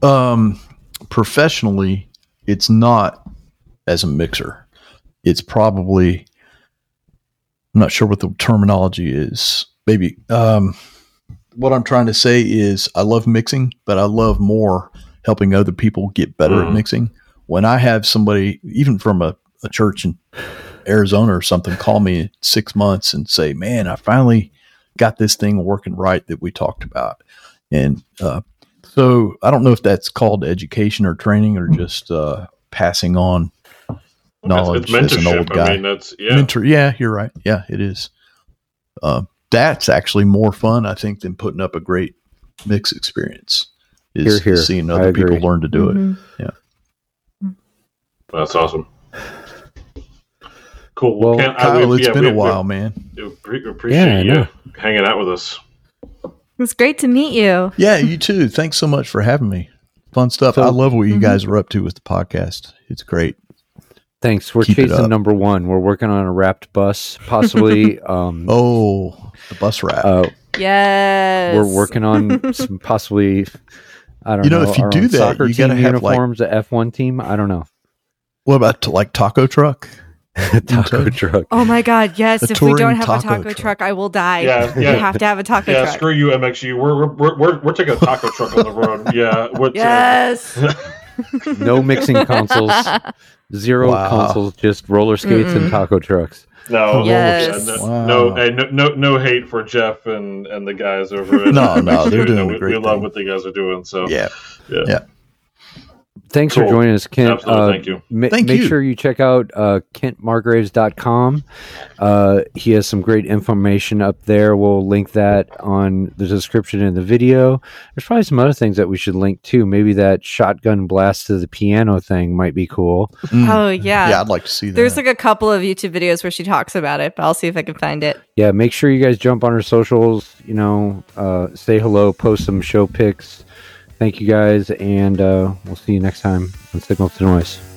Um, professionally, it's not as a mixer. It's probably I'm not sure what the terminology is. Maybe um, what I'm trying to say is I love mixing, but I love more helping other people get better Mhm. at mixing. When I have somebody, even from a, a church in Arizona or something, call me in six months and say, "Man, I finally got this thing working right that we talked about," and uh, so I don't know if that's called education or training or just uh, passing on knowledge It's, it's as an old guy. I mean, that's yeah. Mentor, yeah, you're right. Yeah, it is. Uh, that's actually more fun, I think, than putting up a great mix experience. Is, Hear, hear. seeing other people learn to do it. Yeah, That's awesome. Cool. Well, Kent, I- Kyle, we- it's yeah, been we- a we- while, man. we appre- appreciate Yeah, you know. hanging out with us. It was great to meet you. Yeah, you too. Thanks so much for having me. Fun stuff. So- I love what you Mhm. guys are up to with the podcast. It's great. Thanks. We're Keep chasing number one. We're working on a wrapped bus, possibly. um, Oh, the bus wrap. uh, Yes. we're working on some possibly. I don't You know, know. if you our do that, soccer you team gotta have, like- the F one team. I don't know. what about to, like taco truck? Taco truck. Oh my god, yes. A if we don't touring have a taco taco truck. truck. I will die. Yeah, yeah. We yeah. have to have a taco truck. Yeah, truck. screw you, MXU. We're we're we're we're, we're taking a taco truck on the road. Yeah. What, uh, yes. No mixing consoles. Zero Wow. consoles. Just roller skates and Mm-mm. taco trucks. no. Yes. yeah, no, Wow. no, hey, no, no, no hate for Jeff and and the guys over. At No, no, they're doing we, a great we love thing. what the guys are doing. So Yeah. yeah. Thanks Cool. for joining us, Kent. Absolutely, Uh, thank you. ma- Thank make you. sure you check out uh, kentmargraves.com. Uh, he has some great information up there. We'll link that on the description in the video. There's probably some other things that we should link too. Maybe that shotgun blast to the piano thing might be cool. Mm. Oh yeah. yeah, I'd like to see that. There's like a couple of YouTube videos where she talks about it, but I'll see if I can find it. Yeah, make sure you guys jump on her socials. You know, uh, say hello, post some show pics. Thank you guys, and uh, we'll see you next time on Signal to Noise.